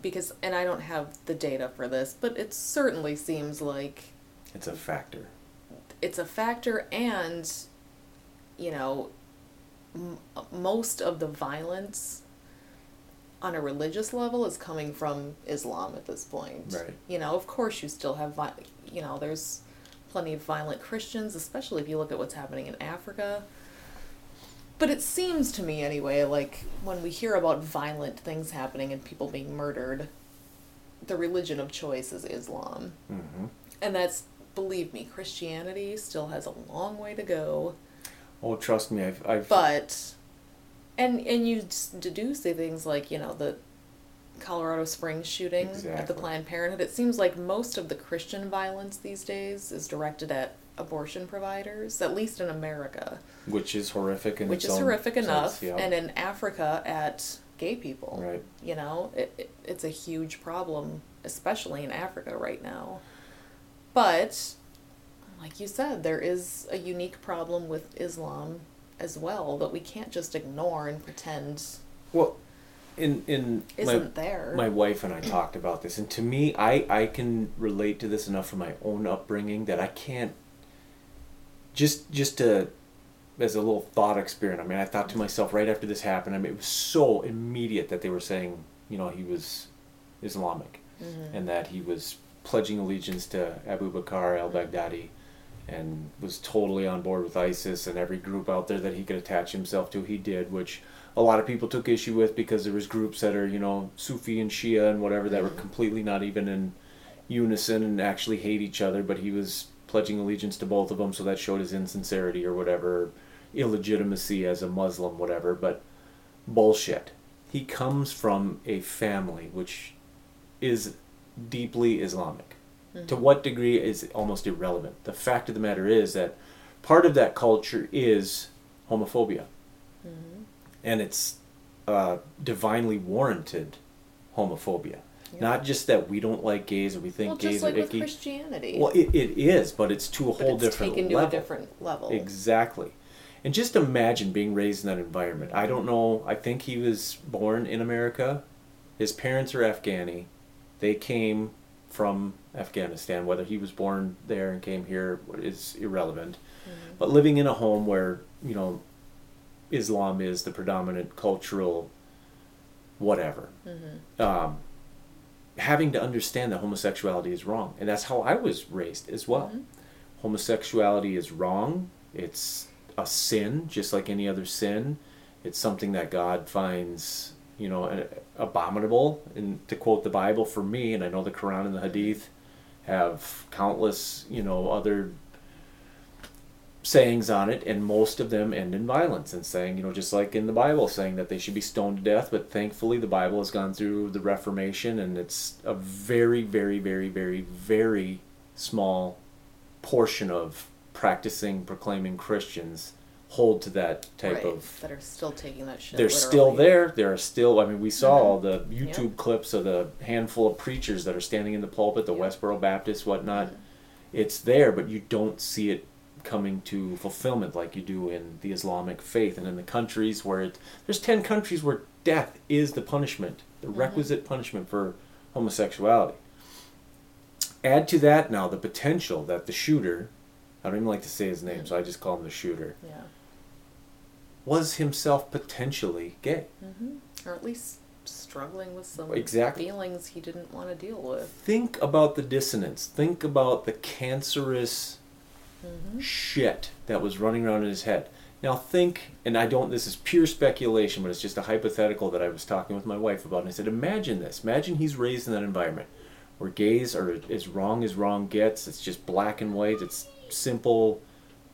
because and I don't have the data for this, but it certainly seems like It's a factor. it's a factor and you know m- most of the violence on a religious level is coming from Islam at this point. Right. You know, of course you still have you know, there's plenty of violent Christians, especially if you look at what's happening in Africa. But it seems to me anyway like when we hear about violent things happening and people being murdered, the religion of choice is Islam. hmm And that's, believe me, Christianity still has a long way to go. Oh, trust me, I've I've But, and and you do say things like you know the Colorado Springs shooting at the Planned Parenthood. It seems like most of the Christian violence these days is directed at abortion providers, at least in America, which is horrific in which is horrific sense, enough, yeah. and in Africa at gay people. Right. You know, it, it it's a huge problem, especially in Africa right now. But, like you said, there is a unique problem with Islam as well that we can't just ignore and pretend Well, in in my isn't there. my wife and I talked about this, and to me, I I can relate to this enough from my own upbringing that I can't just just to as a little thought experiment. I mean, I thought to myself right after this happened. I mean, it was so immediate that they were saying, you know, he was Islamic, Mhm. and that he was pledging allegiance to Abu Bakr al-Baghdadi, and was totally on board with ISIS and every group out there that he could attach himself to. He did, which a lot of people took issue with because there was groups that are you know Sufi and Shia and whatever that were Mhm. completely not even in unison and actually hate each other. But he was pledging allegiance to both of them, so that showed his insincerity or whatever, illegitimacy as a Muslim, whatever. But bullshit. He comes from a family which is deeply Islamic. To Mhm. what degree is almost irrelevant. The fact of the matter is that part of that culture is homophobia, Mhm. And it's uh, divinely warranted homophobia. Yeah. Not just that we don't like gays or we think well, gays just like are with icky. Christianity. Well, it, it is, but it's to a but whole it's different taken to level. a different level. Exactly. And just imagine being raised in that environment. I don't know. I think he was born in America. His parents are Afghani. They came from Afghanistan. Whether he was born there and came here is irrelevant. Mhm. But living in a home where, you know, Islam is the predominant cultural whatever. Mhm. Um, having to understand that homosexuality is wrong. And that's how I was raised as well. Homosexuality is wrong. It's a sin, just like any other sin. It's something that God finds, you know, abominable. And to quote the Bible for me, and I know the Quran and the Hadith have countless, you know, other sayings on it, and most of them end in violence and saying, you know, just like in the Bible, saying that they should be stoned to death. But thankfully, the Bible has gone through the Reformation, and it's a very, very, very, very, very small portion of practicing, proclaiming Christians hold to that type right, of that are still taking that shit. they're still there. There are still. I mean, we saw Mhm. all the YouTube clips of the handful of preachers that are standing in the pulpit, the. Westboro Baptists, whatnot. Mhm. It's there, but you don't see it coming to fulfillment like you do in the Islamic faith and in the countries where it. There's ten countries where death is the punishment, the Mhm. requisite punishment for homosexuality. Add to that now the potential that the shooter. I don't even like to say his name, so I just call him the shooter. Yeah. Was himself potentially gay. hmm Or at least struggling with some Exactly. feelings he didn't want to deal with. think about the dissonance. Think about the cancerous hmm shit that was running around in his head. Now think, and I don't. This is pure speculation, but it's just a hypothetical that I was talking with my wife about. And I said, imagine this. Imagine he's raised in that environment where gays are as wrong as wrong gets. It's just black and white. It's simple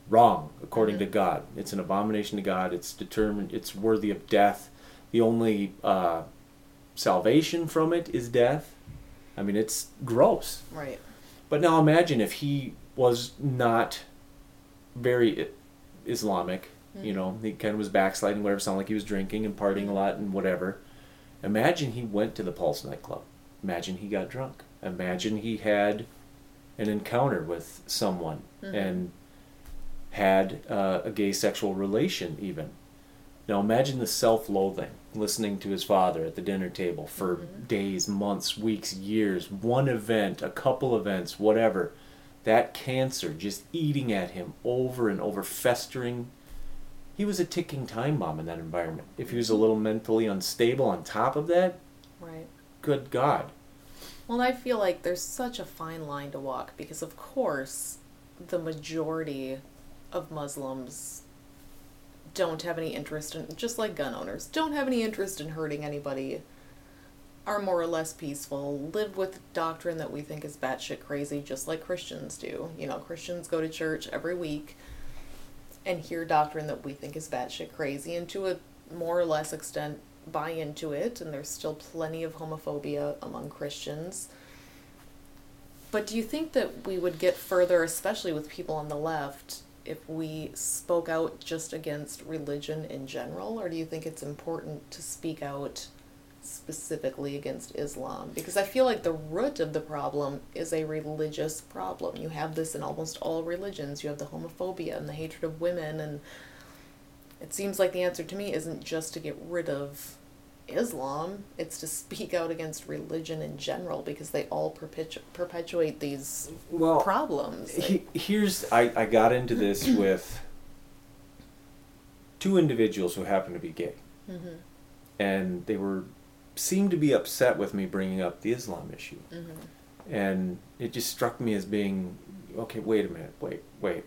wrong according to Mhm. God. It's an abomination to God. It's determined. It's worthy of death. The only uh, salvation from it is death. I mean, it's gross. Right. But now imagine if he was not very Islamic, you Mhm. know, he kind of was backsliding, whatever, sounded like he was drinking and partying a lot and whatever. Imagine he went to the Pulse nightclub. Imagine he got drunk. Imagine he had an encounter with someone Mhm. and had uh, a gay sexual relation, even. Now imagine the self loathing, listening to his father at the dinner table for Mhm. days, months, weeks, years, one event, a couple events, whatever. That cancer just eating at him over and over, festering. He was a ticking time bomb in that environment. If he was a little mentally unstable on top of that, Right. good God. Well, I feel like there's such a fine line to walk because, of course, the majority of Muslims don't have any interest in, just like gun owners, don't have any interest in hurting anybody, are more or less peaceful, live with doctrine that we think is batshit crazy, just like Christians do. You know, Christians go to church every week and hear doctrine that we think is batshit crazy, and to a more or less extent buy into it, and there's still plenty of homophobia among Christians. But do you think that we would get further, especially with people on the left, if we spoke out just against religion in general? Or do you think it's important to speak out specifically against Islam? Because I feel like the root of the problem is a religious problem. You have this in almost all religions. You have the homophobia and the hatred of women, and it seems like the answer to me isn't just to get rid of Islam, it's to speak out against religion in general because they all perpetu- perpetuate these Well, problems. he, here's I, I got into this *clears throat* with two individuals who happen to be gay mm-hmm. and they were seemed to be upset with me bringing up the islam issue. Mm-hmm. and it just struck me as being okay wait a minute wait wait.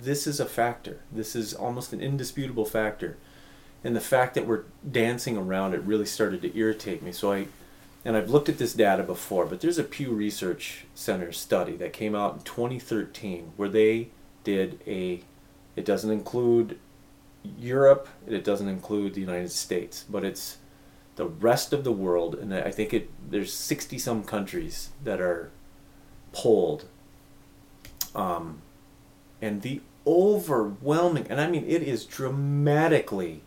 This is a factor. This is almost an indisputable factor. And the fact that we're dancing around it really started to irritate me. So i and i've looked at this data before but there's a pew research center study that came out in 2013 where they did a it doesn't include europe it doesn't include the united states but it's the rest of the world and i think it there's 60 some countries that are polled um, and the overwhelming and i mean it is dramatically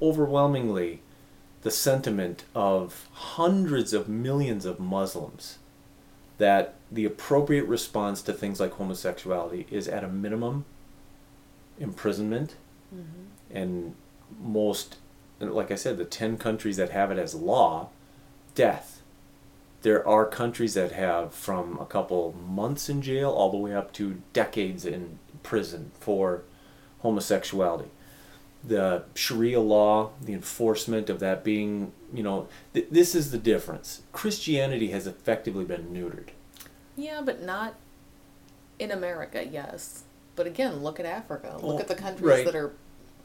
overwhelmingly the sentiment of hundreds of millions of muslims that the appropriate response to things like homosexuality is at a minimum imprisonment Mm-hmm. and most like i said the 10 countries that have it as law death there are countries that have from a couple months in jail all the way up to decades in prison for homosexuality the Sharia law, the enforcement of that being, you know, th- this is the difference. Christianity has effectively been neutered. Yeah, but not in America, yes. But again, look at Africa. Look Well, at the countries right. that are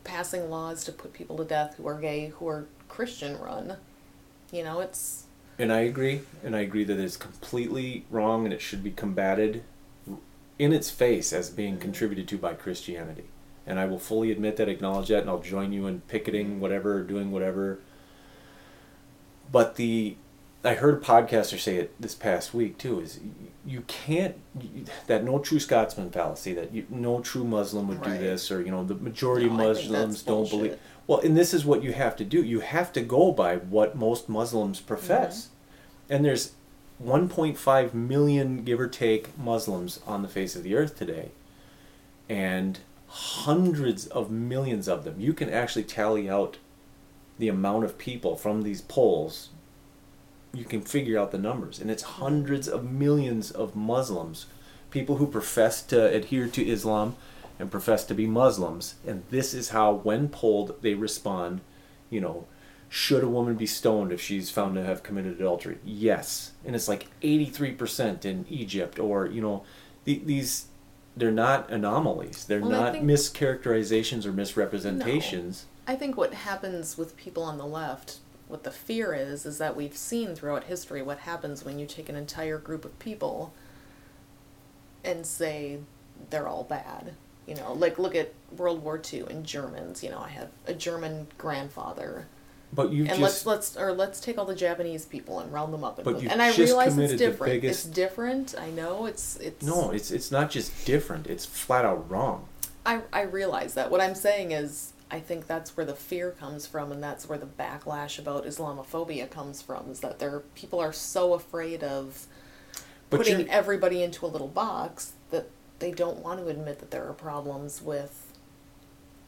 passing laws to put people to death who are gay, who are Christian run. You know, it's And I agree, and I agree that it's completely wrong and it should be combated in its face as being contributed to by Christianity. And I will fully admit that, acknowledge that, and I'll join you in picketing whatever, doing whatever. But the, I heard a podcaster say it this past week too. Is you can't that no true Scotsman fallacy that you, no true Muslim would do this or you know the majority No, of Muslims don't believe. Well, and this is what you have to do. You have to go by what most Muslims profess. And there's 1.5 million, give or take, Muslims on the face of the earth today. And hundreds of millions of them. You can actually tally out the amount of people from these polls. You can figure out the numbers. And it's hundreds of millions of Muslims, people who profess to adhere to Islam and profess to be Muslims. And this is how, when polled, they respond. You know, should a woman be stoned if she's found to have committed adultery? Yes. And it's like 83% in Egypt, or, you know, the, these, they're not anomalies. They're Well, not think- mischaracterizations or misrepresentations. I think what happens with people on the left, what the fear is, is that we've seen throughout history what happens when you take an entire group of people and say they're all bad. You know, like look at World War II and Germans. You know, I have a German grandfather, But you and just. let's let's or let's take all the Japanese people and round them up. And, But you and I just realize it's different. biggest- It's different. I know it's it's. no, it's, it's not just different, it's flat out wrong. I, I realize that. What I'm saying is, I think that's where the fear comes from, and that's where the backlash about Islamophobia comes from. Is that there people are so afraid of But putting you're- everybody into a little box that they don't want to admit that there are problems with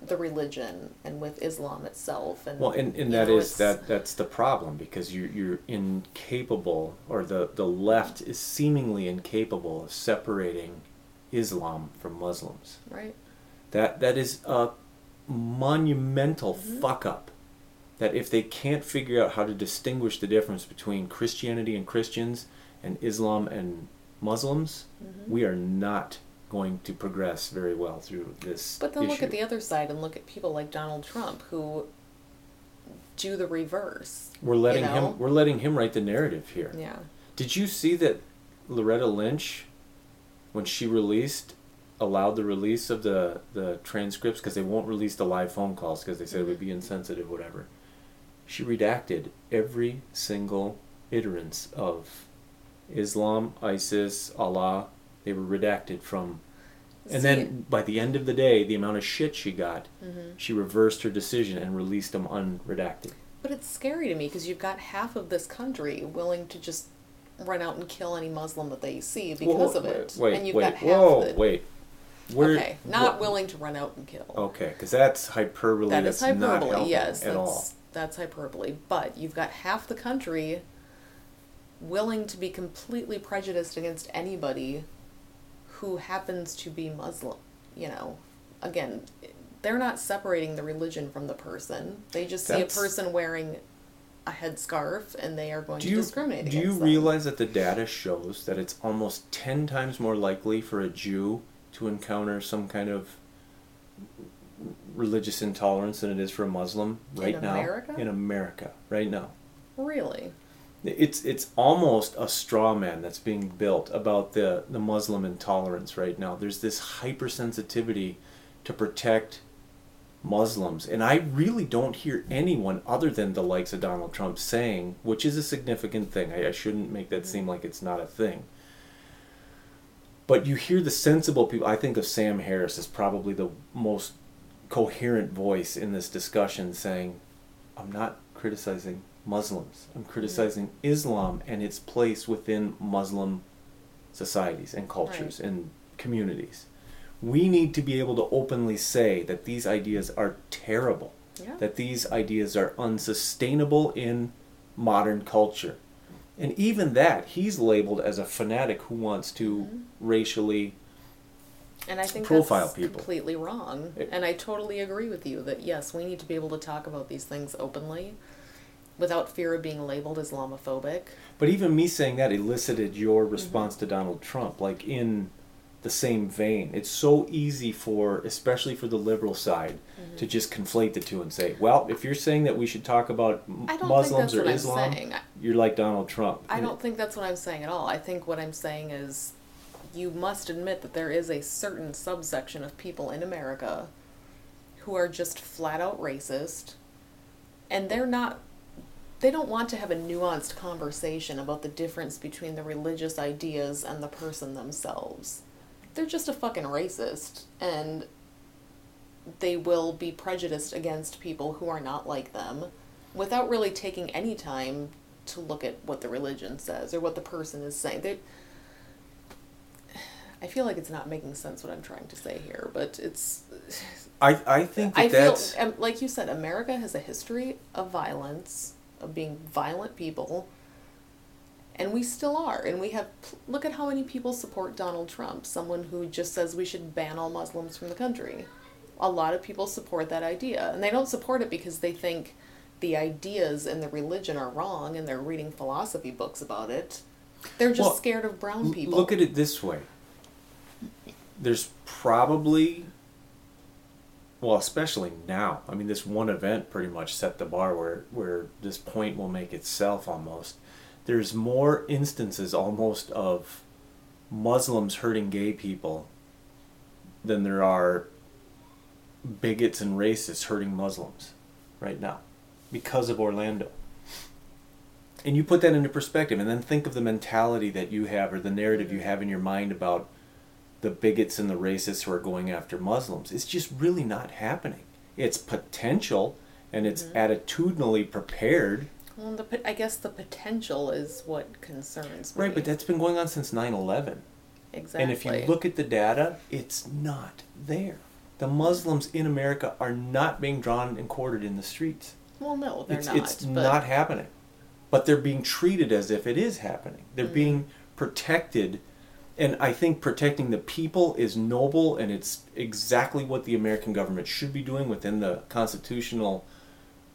the religion and with Islam itself. And Well, and, and you that know, is that that's the problem because you're you're incapable, or the the left is seemingly incapable of separating Islam from Muslims. right. That that is a monumental Mhm. fuck up. That if they can't figure out how to distinguish the difference between Christianity and Christians and Islam and Muslims, Mhm. we are not going to progress very well through this. But then look at the other side and look at people like Donald Trump who do the reverse. We're letting know? him. We're letting him write the narrative here. Yeah. Did you see that Loretta Lynch, when she released, allowed the release of the the transcripts because they won't release the live phone calls because they said it would be insensitive, whatever. She redacted every single iterance of Islam, ISIS, Allah. They were redacted from. And See- then by the end of the day, the amount of shit she got, Mhm. she reversed her decision and released them unredacted. But it's scary to me because you've got half of this country willing to just run out and kill any Muslim that they see because Whoa, of it, Wait, and you've wait, got half whoa, wait. We're, okay, not willing to run out and kill. Okay, because that's hyperbole. that is that's hyperbole. Yes, at that's all. that's hyperbole. But you've got half the country willing to be completely prejudiced against anybody who happens to be Muslim. You know, again, they're not separating the religion from the person. They just see a person wearing a headscarf and they are going Do to you discriminate do you them. realize that the data shows that it's almost ten times more likely for a Jew to encounter some kind of religious intolerance than it is for a Muslim right In now America? in America right now. Really? It's it's almost a straw man that's being built about the, the Muslim intolerance right now. There's this hypersensitivity to protect Muslims, and I really don't hear anyone other than the likes of Donald Trump saying, which is a significant thing. I, I shouldn't make that mm-hmm. seem like it's not a thing. But you hear the sensible people. I think of Sam Harris as probably the most coherent voice in this discussion, saying, "I'm not criticizing Muslims. I'm criticizing Islam and its place within Muslim societies and cultures Right. and communities. We need to be able to openly say that these ideas are terrible, Yeah. that these ideas are unsustainable in modern culture. And even that, he's labeled as a fanatic who wants to Mhm. racially And I think profile that's people. completely wrong. It- and I totally agree with you that yes, we need to be able to talk about these things openly without fear of being labeled Islamophobic. But even me saying that elicited your Mm-hmm. response to Donald Trump, like in the same vein. It's so easy for, especially for the liberal side, Mm-hmm. to just conflate the two and say, well, if you're saying that we should talk about m- Muslims or Islam. You're like Donald Trump. I don't think that's what I'm saying at all. I think what I'm saying is you must admit that there is a certain subsection of people in America who are just flat out racist and they're not they don't want to have a nuanced conversation about the difference between the religious ideas and the person themselves. They're just a fucking racist and they will be prejudiced against people who are not like them without really taking any time to look at what the religion says or what the person is saying. They, *sighs* I feel like it's not making sense what I'm trying to say here, but it's. *sighs* I, I think that I feel, that's. um, like you said, America has a history of violence, of being violent people, and we still are. And we have. Look at how many people support Donald Trump, someone who just says we should ban all Muslims from the country. A lot of people support that idea, and they don't support it because they think the ideas and the religion are wrong, and they're reading philosophy books about it. They're just Well, scared of brown L- people. Look at it this way. There's probably, well, especially now. I mean, this one event pretty much set the bar where where this point will make itself almost. There's more instances almost of Muslims hurting gay people than there are bigots and racists hurting Muslims right now because of Orlando. And you put that into perspective and then think of the mentality that you have or the narrative you have in your mind about the bigots and the racists who are going after muslims. It's just really not happening. It's potential and it's mm-hmm. attitudinally prepared well, the, I guess the potential is what concerns me. right but that's been going on since 9-11 exactly. and if you look at the data it's not there the muslims in america are not being drawn and quartered in the streets well, no, they're it's, not. it's but not happening. But they're being treated as if it is happening. They're Mm. being protected. And I think protecting the people is noble and it's exactly what the American government should be doing within the constitutional,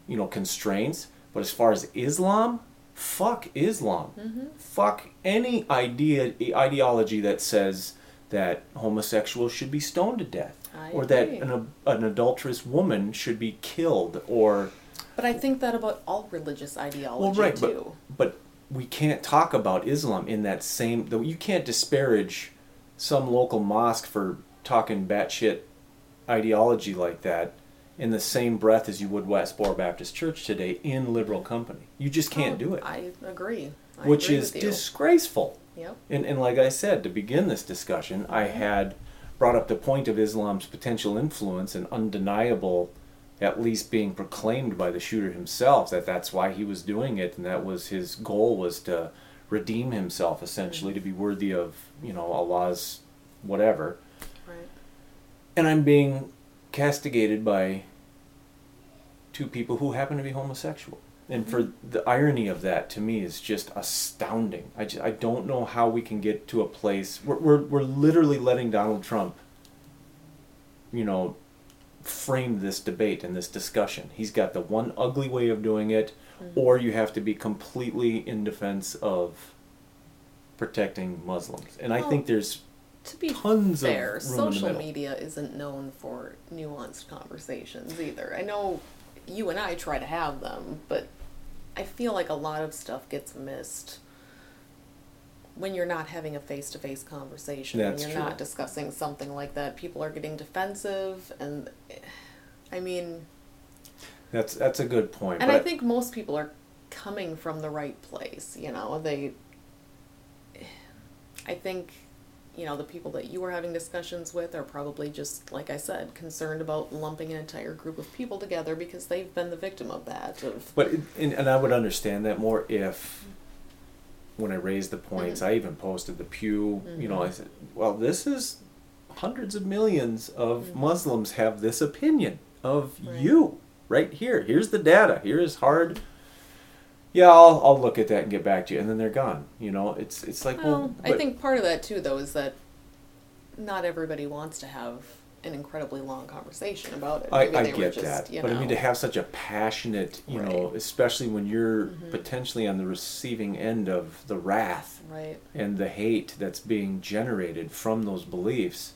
you know, constraints. But as far as Islam, fuck Islam. Mm-hmm. Fuck any idea ideology that says that homosexuals should be stoned to death I or that an, an adulterous woman should be killed or But I think that about all religious ideology well, right, too. but but we can't talk about Islam in that same. Though you can't disparage some local mosque for talking batshit ideology like that in the same breath as you would Westboro Baptist Church today in liberal company. You just can't Oh, do it, I agree. I which agree is disgraceful. Yep. And and like I said to begin this discussion, I Mm-hmm. had brought up the point of Islam's potential influence and undeniable at least being proclaimed by the shooter himself that that's why he was doing it and that was his goal was to redeem himself essentially to be worthy of you know Allah's whatever Right. and I'm being castigated by two people who happen to be homosexual. And for the irony of that to me is just astounding. I, just, I don't know how we can get to a place we're, we're, we're literally letting Donald Trump you know frame this debate and this discussion. He's got the one ugly way of doing it mm-hmm. or you have to be completely in defense of protecting Muslims. And I Well, think there's To be Tons fair, social media isn't known for nuanced conversations either. I know you and I try to have them, but I feel like a lot of stuff gets missed when you're not having a face-to-face conversation That's when you're true. not discussing something like that people are getting defensive and i mean that's that's a good point. and I think most people are coming from the right place, you know. They I think you know, the people that you were having discussions with are probably just like I said, concerned about lumping an entire group of people together because they've been the victim of that of But it, and, and I would understand that more if, when I raised the points, Mhm. I even posted the Pew. You know, I Mhm. said, "Well, this is hundreds of millions of Mhm. Muslims have this opinion of Right. you right here. Here's the data. Here is hard." Yeah, I'll, I'll look at that and get back to you, and then they're gone. You know, it's it's like Well, well, I think part of that too, though, is that not everybody wants to have an incredibly long conversation about it. I, Maybe I they were get just, that, you but I mean to have such a passionate, you know, especially when you're Mhm. potentially on the receiving end of the wrath right. and the hate that's being generated from those beliefs,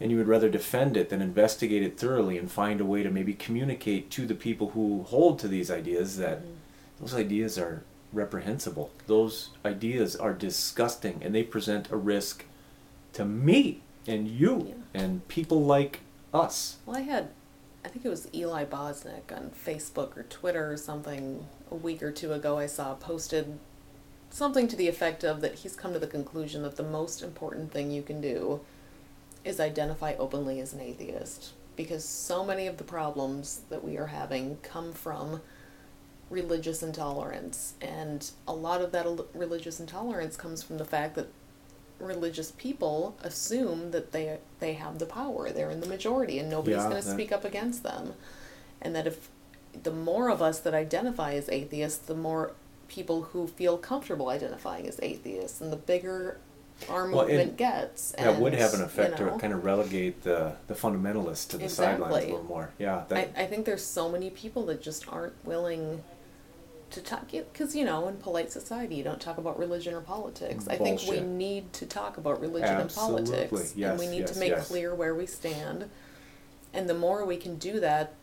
and you would rather defend it than investigate it thoroughly and find a way to maybe communicate to the people who hold to these ideas that Mhm. Those ideas are reprehensible. Those ideas are disgusting and they present a risk to me and you and people like us. Well, I had, I think it was Eli Bosnick on Facebook or Twitter or something a week or two ago. I saw posted something to the effect of that he's come to the conclusion that the most important thing you can do is identify openly as an atheist because so many of the problems that we are having come from religious intolerance and a lot of that religious intolerance comes from the fact that religious people assume that they they have the power they're in the majority and nobody's Yeah, going to that- speak up against them. And that if the more of us that identify as atheists the more people who feel comfortable identifying as atheists and the bigger our Well, movement gets That would have an effect you know, to kind of relegate the, the fundamentalists to the sidelines a little more. Yeah, I, I think there's so many people that just aren't willing to talk because you know in polite society you don't talk about religion or politics. I think we need to talk about religion Absolutely. and politics, Yes, and we need yes, to make yes. clear where we stand. And the more we can do that,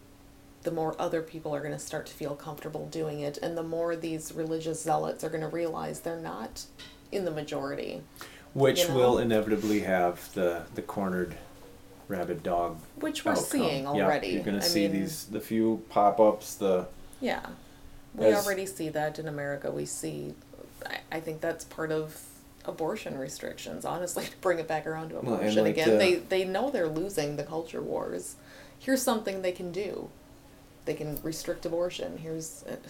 the more other people are going to start to feel comfortable doing it, and the more these religious zealots are going to realize they're not in the majority, which you know. will inevitably have the, the cornered rabid dog which we're outcome. seeing Yeah, you're going to see mean, these the few pop ups, the Yeah. We As- already see that in America. We see, I, I think that's part of abortion restrictions, honestly, *laughs* to bring it back around to Well, abortion like again. the- They, they know they're losing the culture wars. Here's something they can do they can restrict abortion. Here's, it.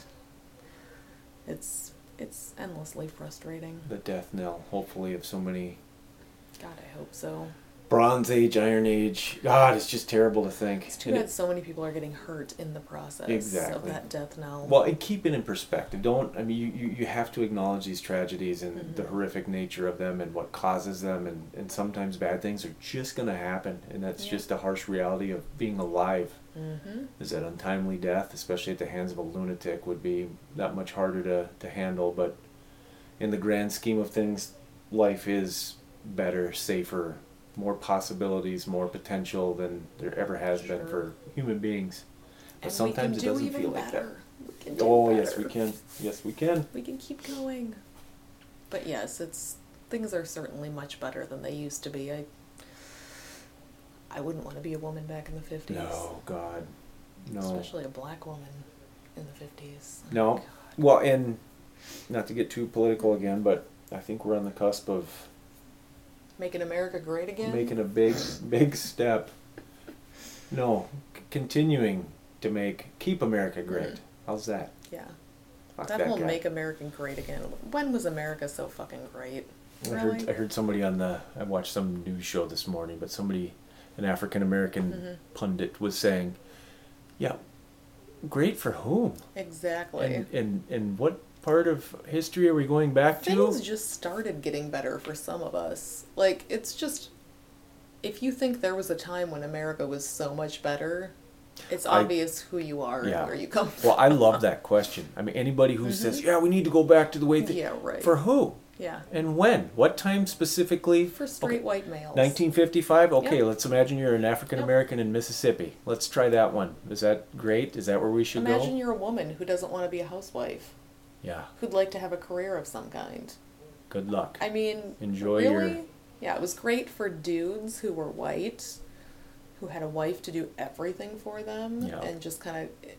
it's, it's endlessly frustrating. the death knell, hopefully, of so many God, I hope so. Bronze Age, Iron Age. God, it's just terrible to think. It's too And bad it- so many people are getting hurt in the process of Exactly. that death knell. Well, and keep it in perspective. Don't I mean you, you, you have to acknowledge these tragedies and the Mhm. horrific nature of them and what causes them and, and sometimes bad things are just gonna happen and that's Yeah. just a harsh reality of being alive. mm-hmm. Is that untimely death, especially at the hands of a lunatic, would be that much harder to, to handle, but in the grand scheme of things, life is better, safer, more possibilities, more potential than there ever has been for human beings. But And sometimes it do doesn't feel like that. better. We can do Oh yes, we can. Yes, we can. We can keep going. But yes, it's things are certainly much better than they used to be. I I wouldn't want to be a woman back in the fifties. No, God, no, Especially a black woman in the fifties. Oh, no. Well, and not to get too political again, but I think we're on the cusp of Making America great again. making a big, big step. No, c- continuing to make keep America great. Mhm. How's that? yeah. Fuck that that whole guy. make America great again. When was America so fucking great? I Really? heard I heard somebody on the I watched some news show this morning, but somebody an African American Mhm. pundit was saying, "Yeah, great for whom? Exactly. And and and what part of history are we going back to? Things just started getting better for some of us. Like, it's just. If you think there was a time when America was so much better, it's I- obvious who you are Yeah. and where you come from. Well, I love that question. I mean, anybody who says, Mhm. "Yeah, we need to go back to the way," th-, Yeah, right. for who yeah. and when? What time specifically? For straight Okay. white males. 1955. Okay, Yep. let's imagine you're an African American in Mississippi. Let's try that one. Is that great? Is that where we should Imagine go? Imagine you're a woman who doesn't want to be a housewife, Yeah. who'd like to have a career of some kind. Good luck. I mean, Enjoy really? your- Yeah, it was great for dudes who were white, who had a wife to do everything for them, Yeah. and just kind of.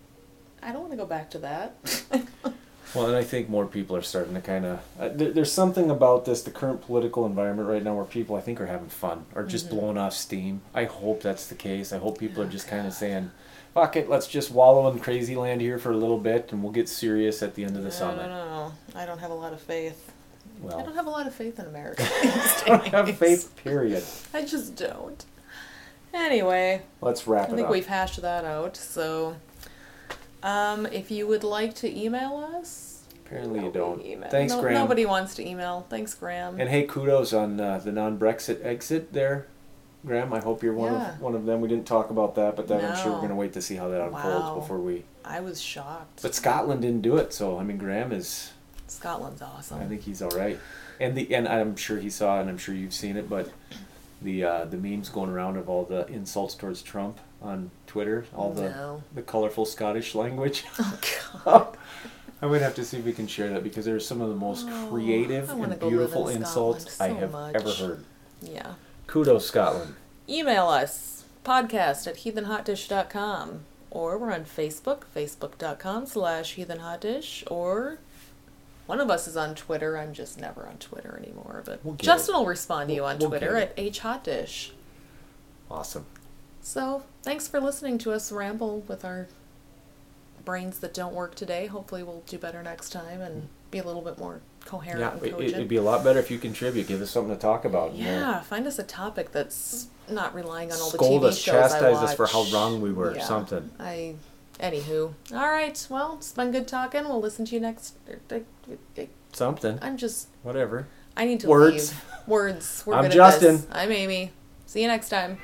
I don't want to go back to that. *laughs* Well, and I think more people are starting to kind of. Uh, there, there's something about this, the current political environment right now, where people I think are having fun or just Mhm. blowing off steam. I hope that's the case. I hope people are just kind of saying, "Fuck it, let's just wallow in crazy land here for a little bit, and we'll get serious at the end of the I summer." don't know. I don't have a lot of faith. Well, I don't have a lot of faith in America. *laughs* *laughs* I don't have faith. Period. I just don't. Anyway, Let's I wrap it up. I think we've hashed that out. So, um, if you would like to email us, Apparently you don't. email- Thanks, no- Graham. Nobody wants to email. Thanks, Graham. And hey, kudos on uh, the non-Brexit exit there. Graham. I hope you're one Yeah. of one of them. We didn't talk about that, but then I'm sure we're going to wait to see how that unfolds Wow. before we. I was shocked. But Scotland didn't do it, so I mean, Graham is. Scotland's awesome. I think he's all right, and the and I'm sure he saw, it, and I'm sure you've seen it, but the uh, the memes going around of all the insults towards Trump on Twitter, all the No. the colorful Scottish language. *laughs* Oh god. *laughs* I would have to see if we can share that because there's some of the most Oh, creative and beautiful in insults Scotland I have much. ever heard. Yeah. Kudos, Scotland. Email us podcast at heathenhotdish.com or we're on Facebook, facebook.com slash heathenhotdish or one of us is on Twitter. I'm just never on Twitter anymore, but We'll Justin it. will respond to you We'll- on we'll Twitter at hhotdish. Awesome. So thanks for listening to us ramble with our brains that don't work today. Hopefully we'll do better next time and be a little bit more coherent Yeah, it, it'd be a lot better if you contribute. Give us something to talk about. Yeah, find us a topic that's not relying on all the Scold TV us, shows I chastise us for how wrong we were, Yeah. something. I, anywho, all right. Well, it's been good talking. We'll listen to you next. er, er, er, er Something. I'm just. Whatever. I need to Words. leave. Words. We're I'm Justin. this. I'm Amy. See you next time.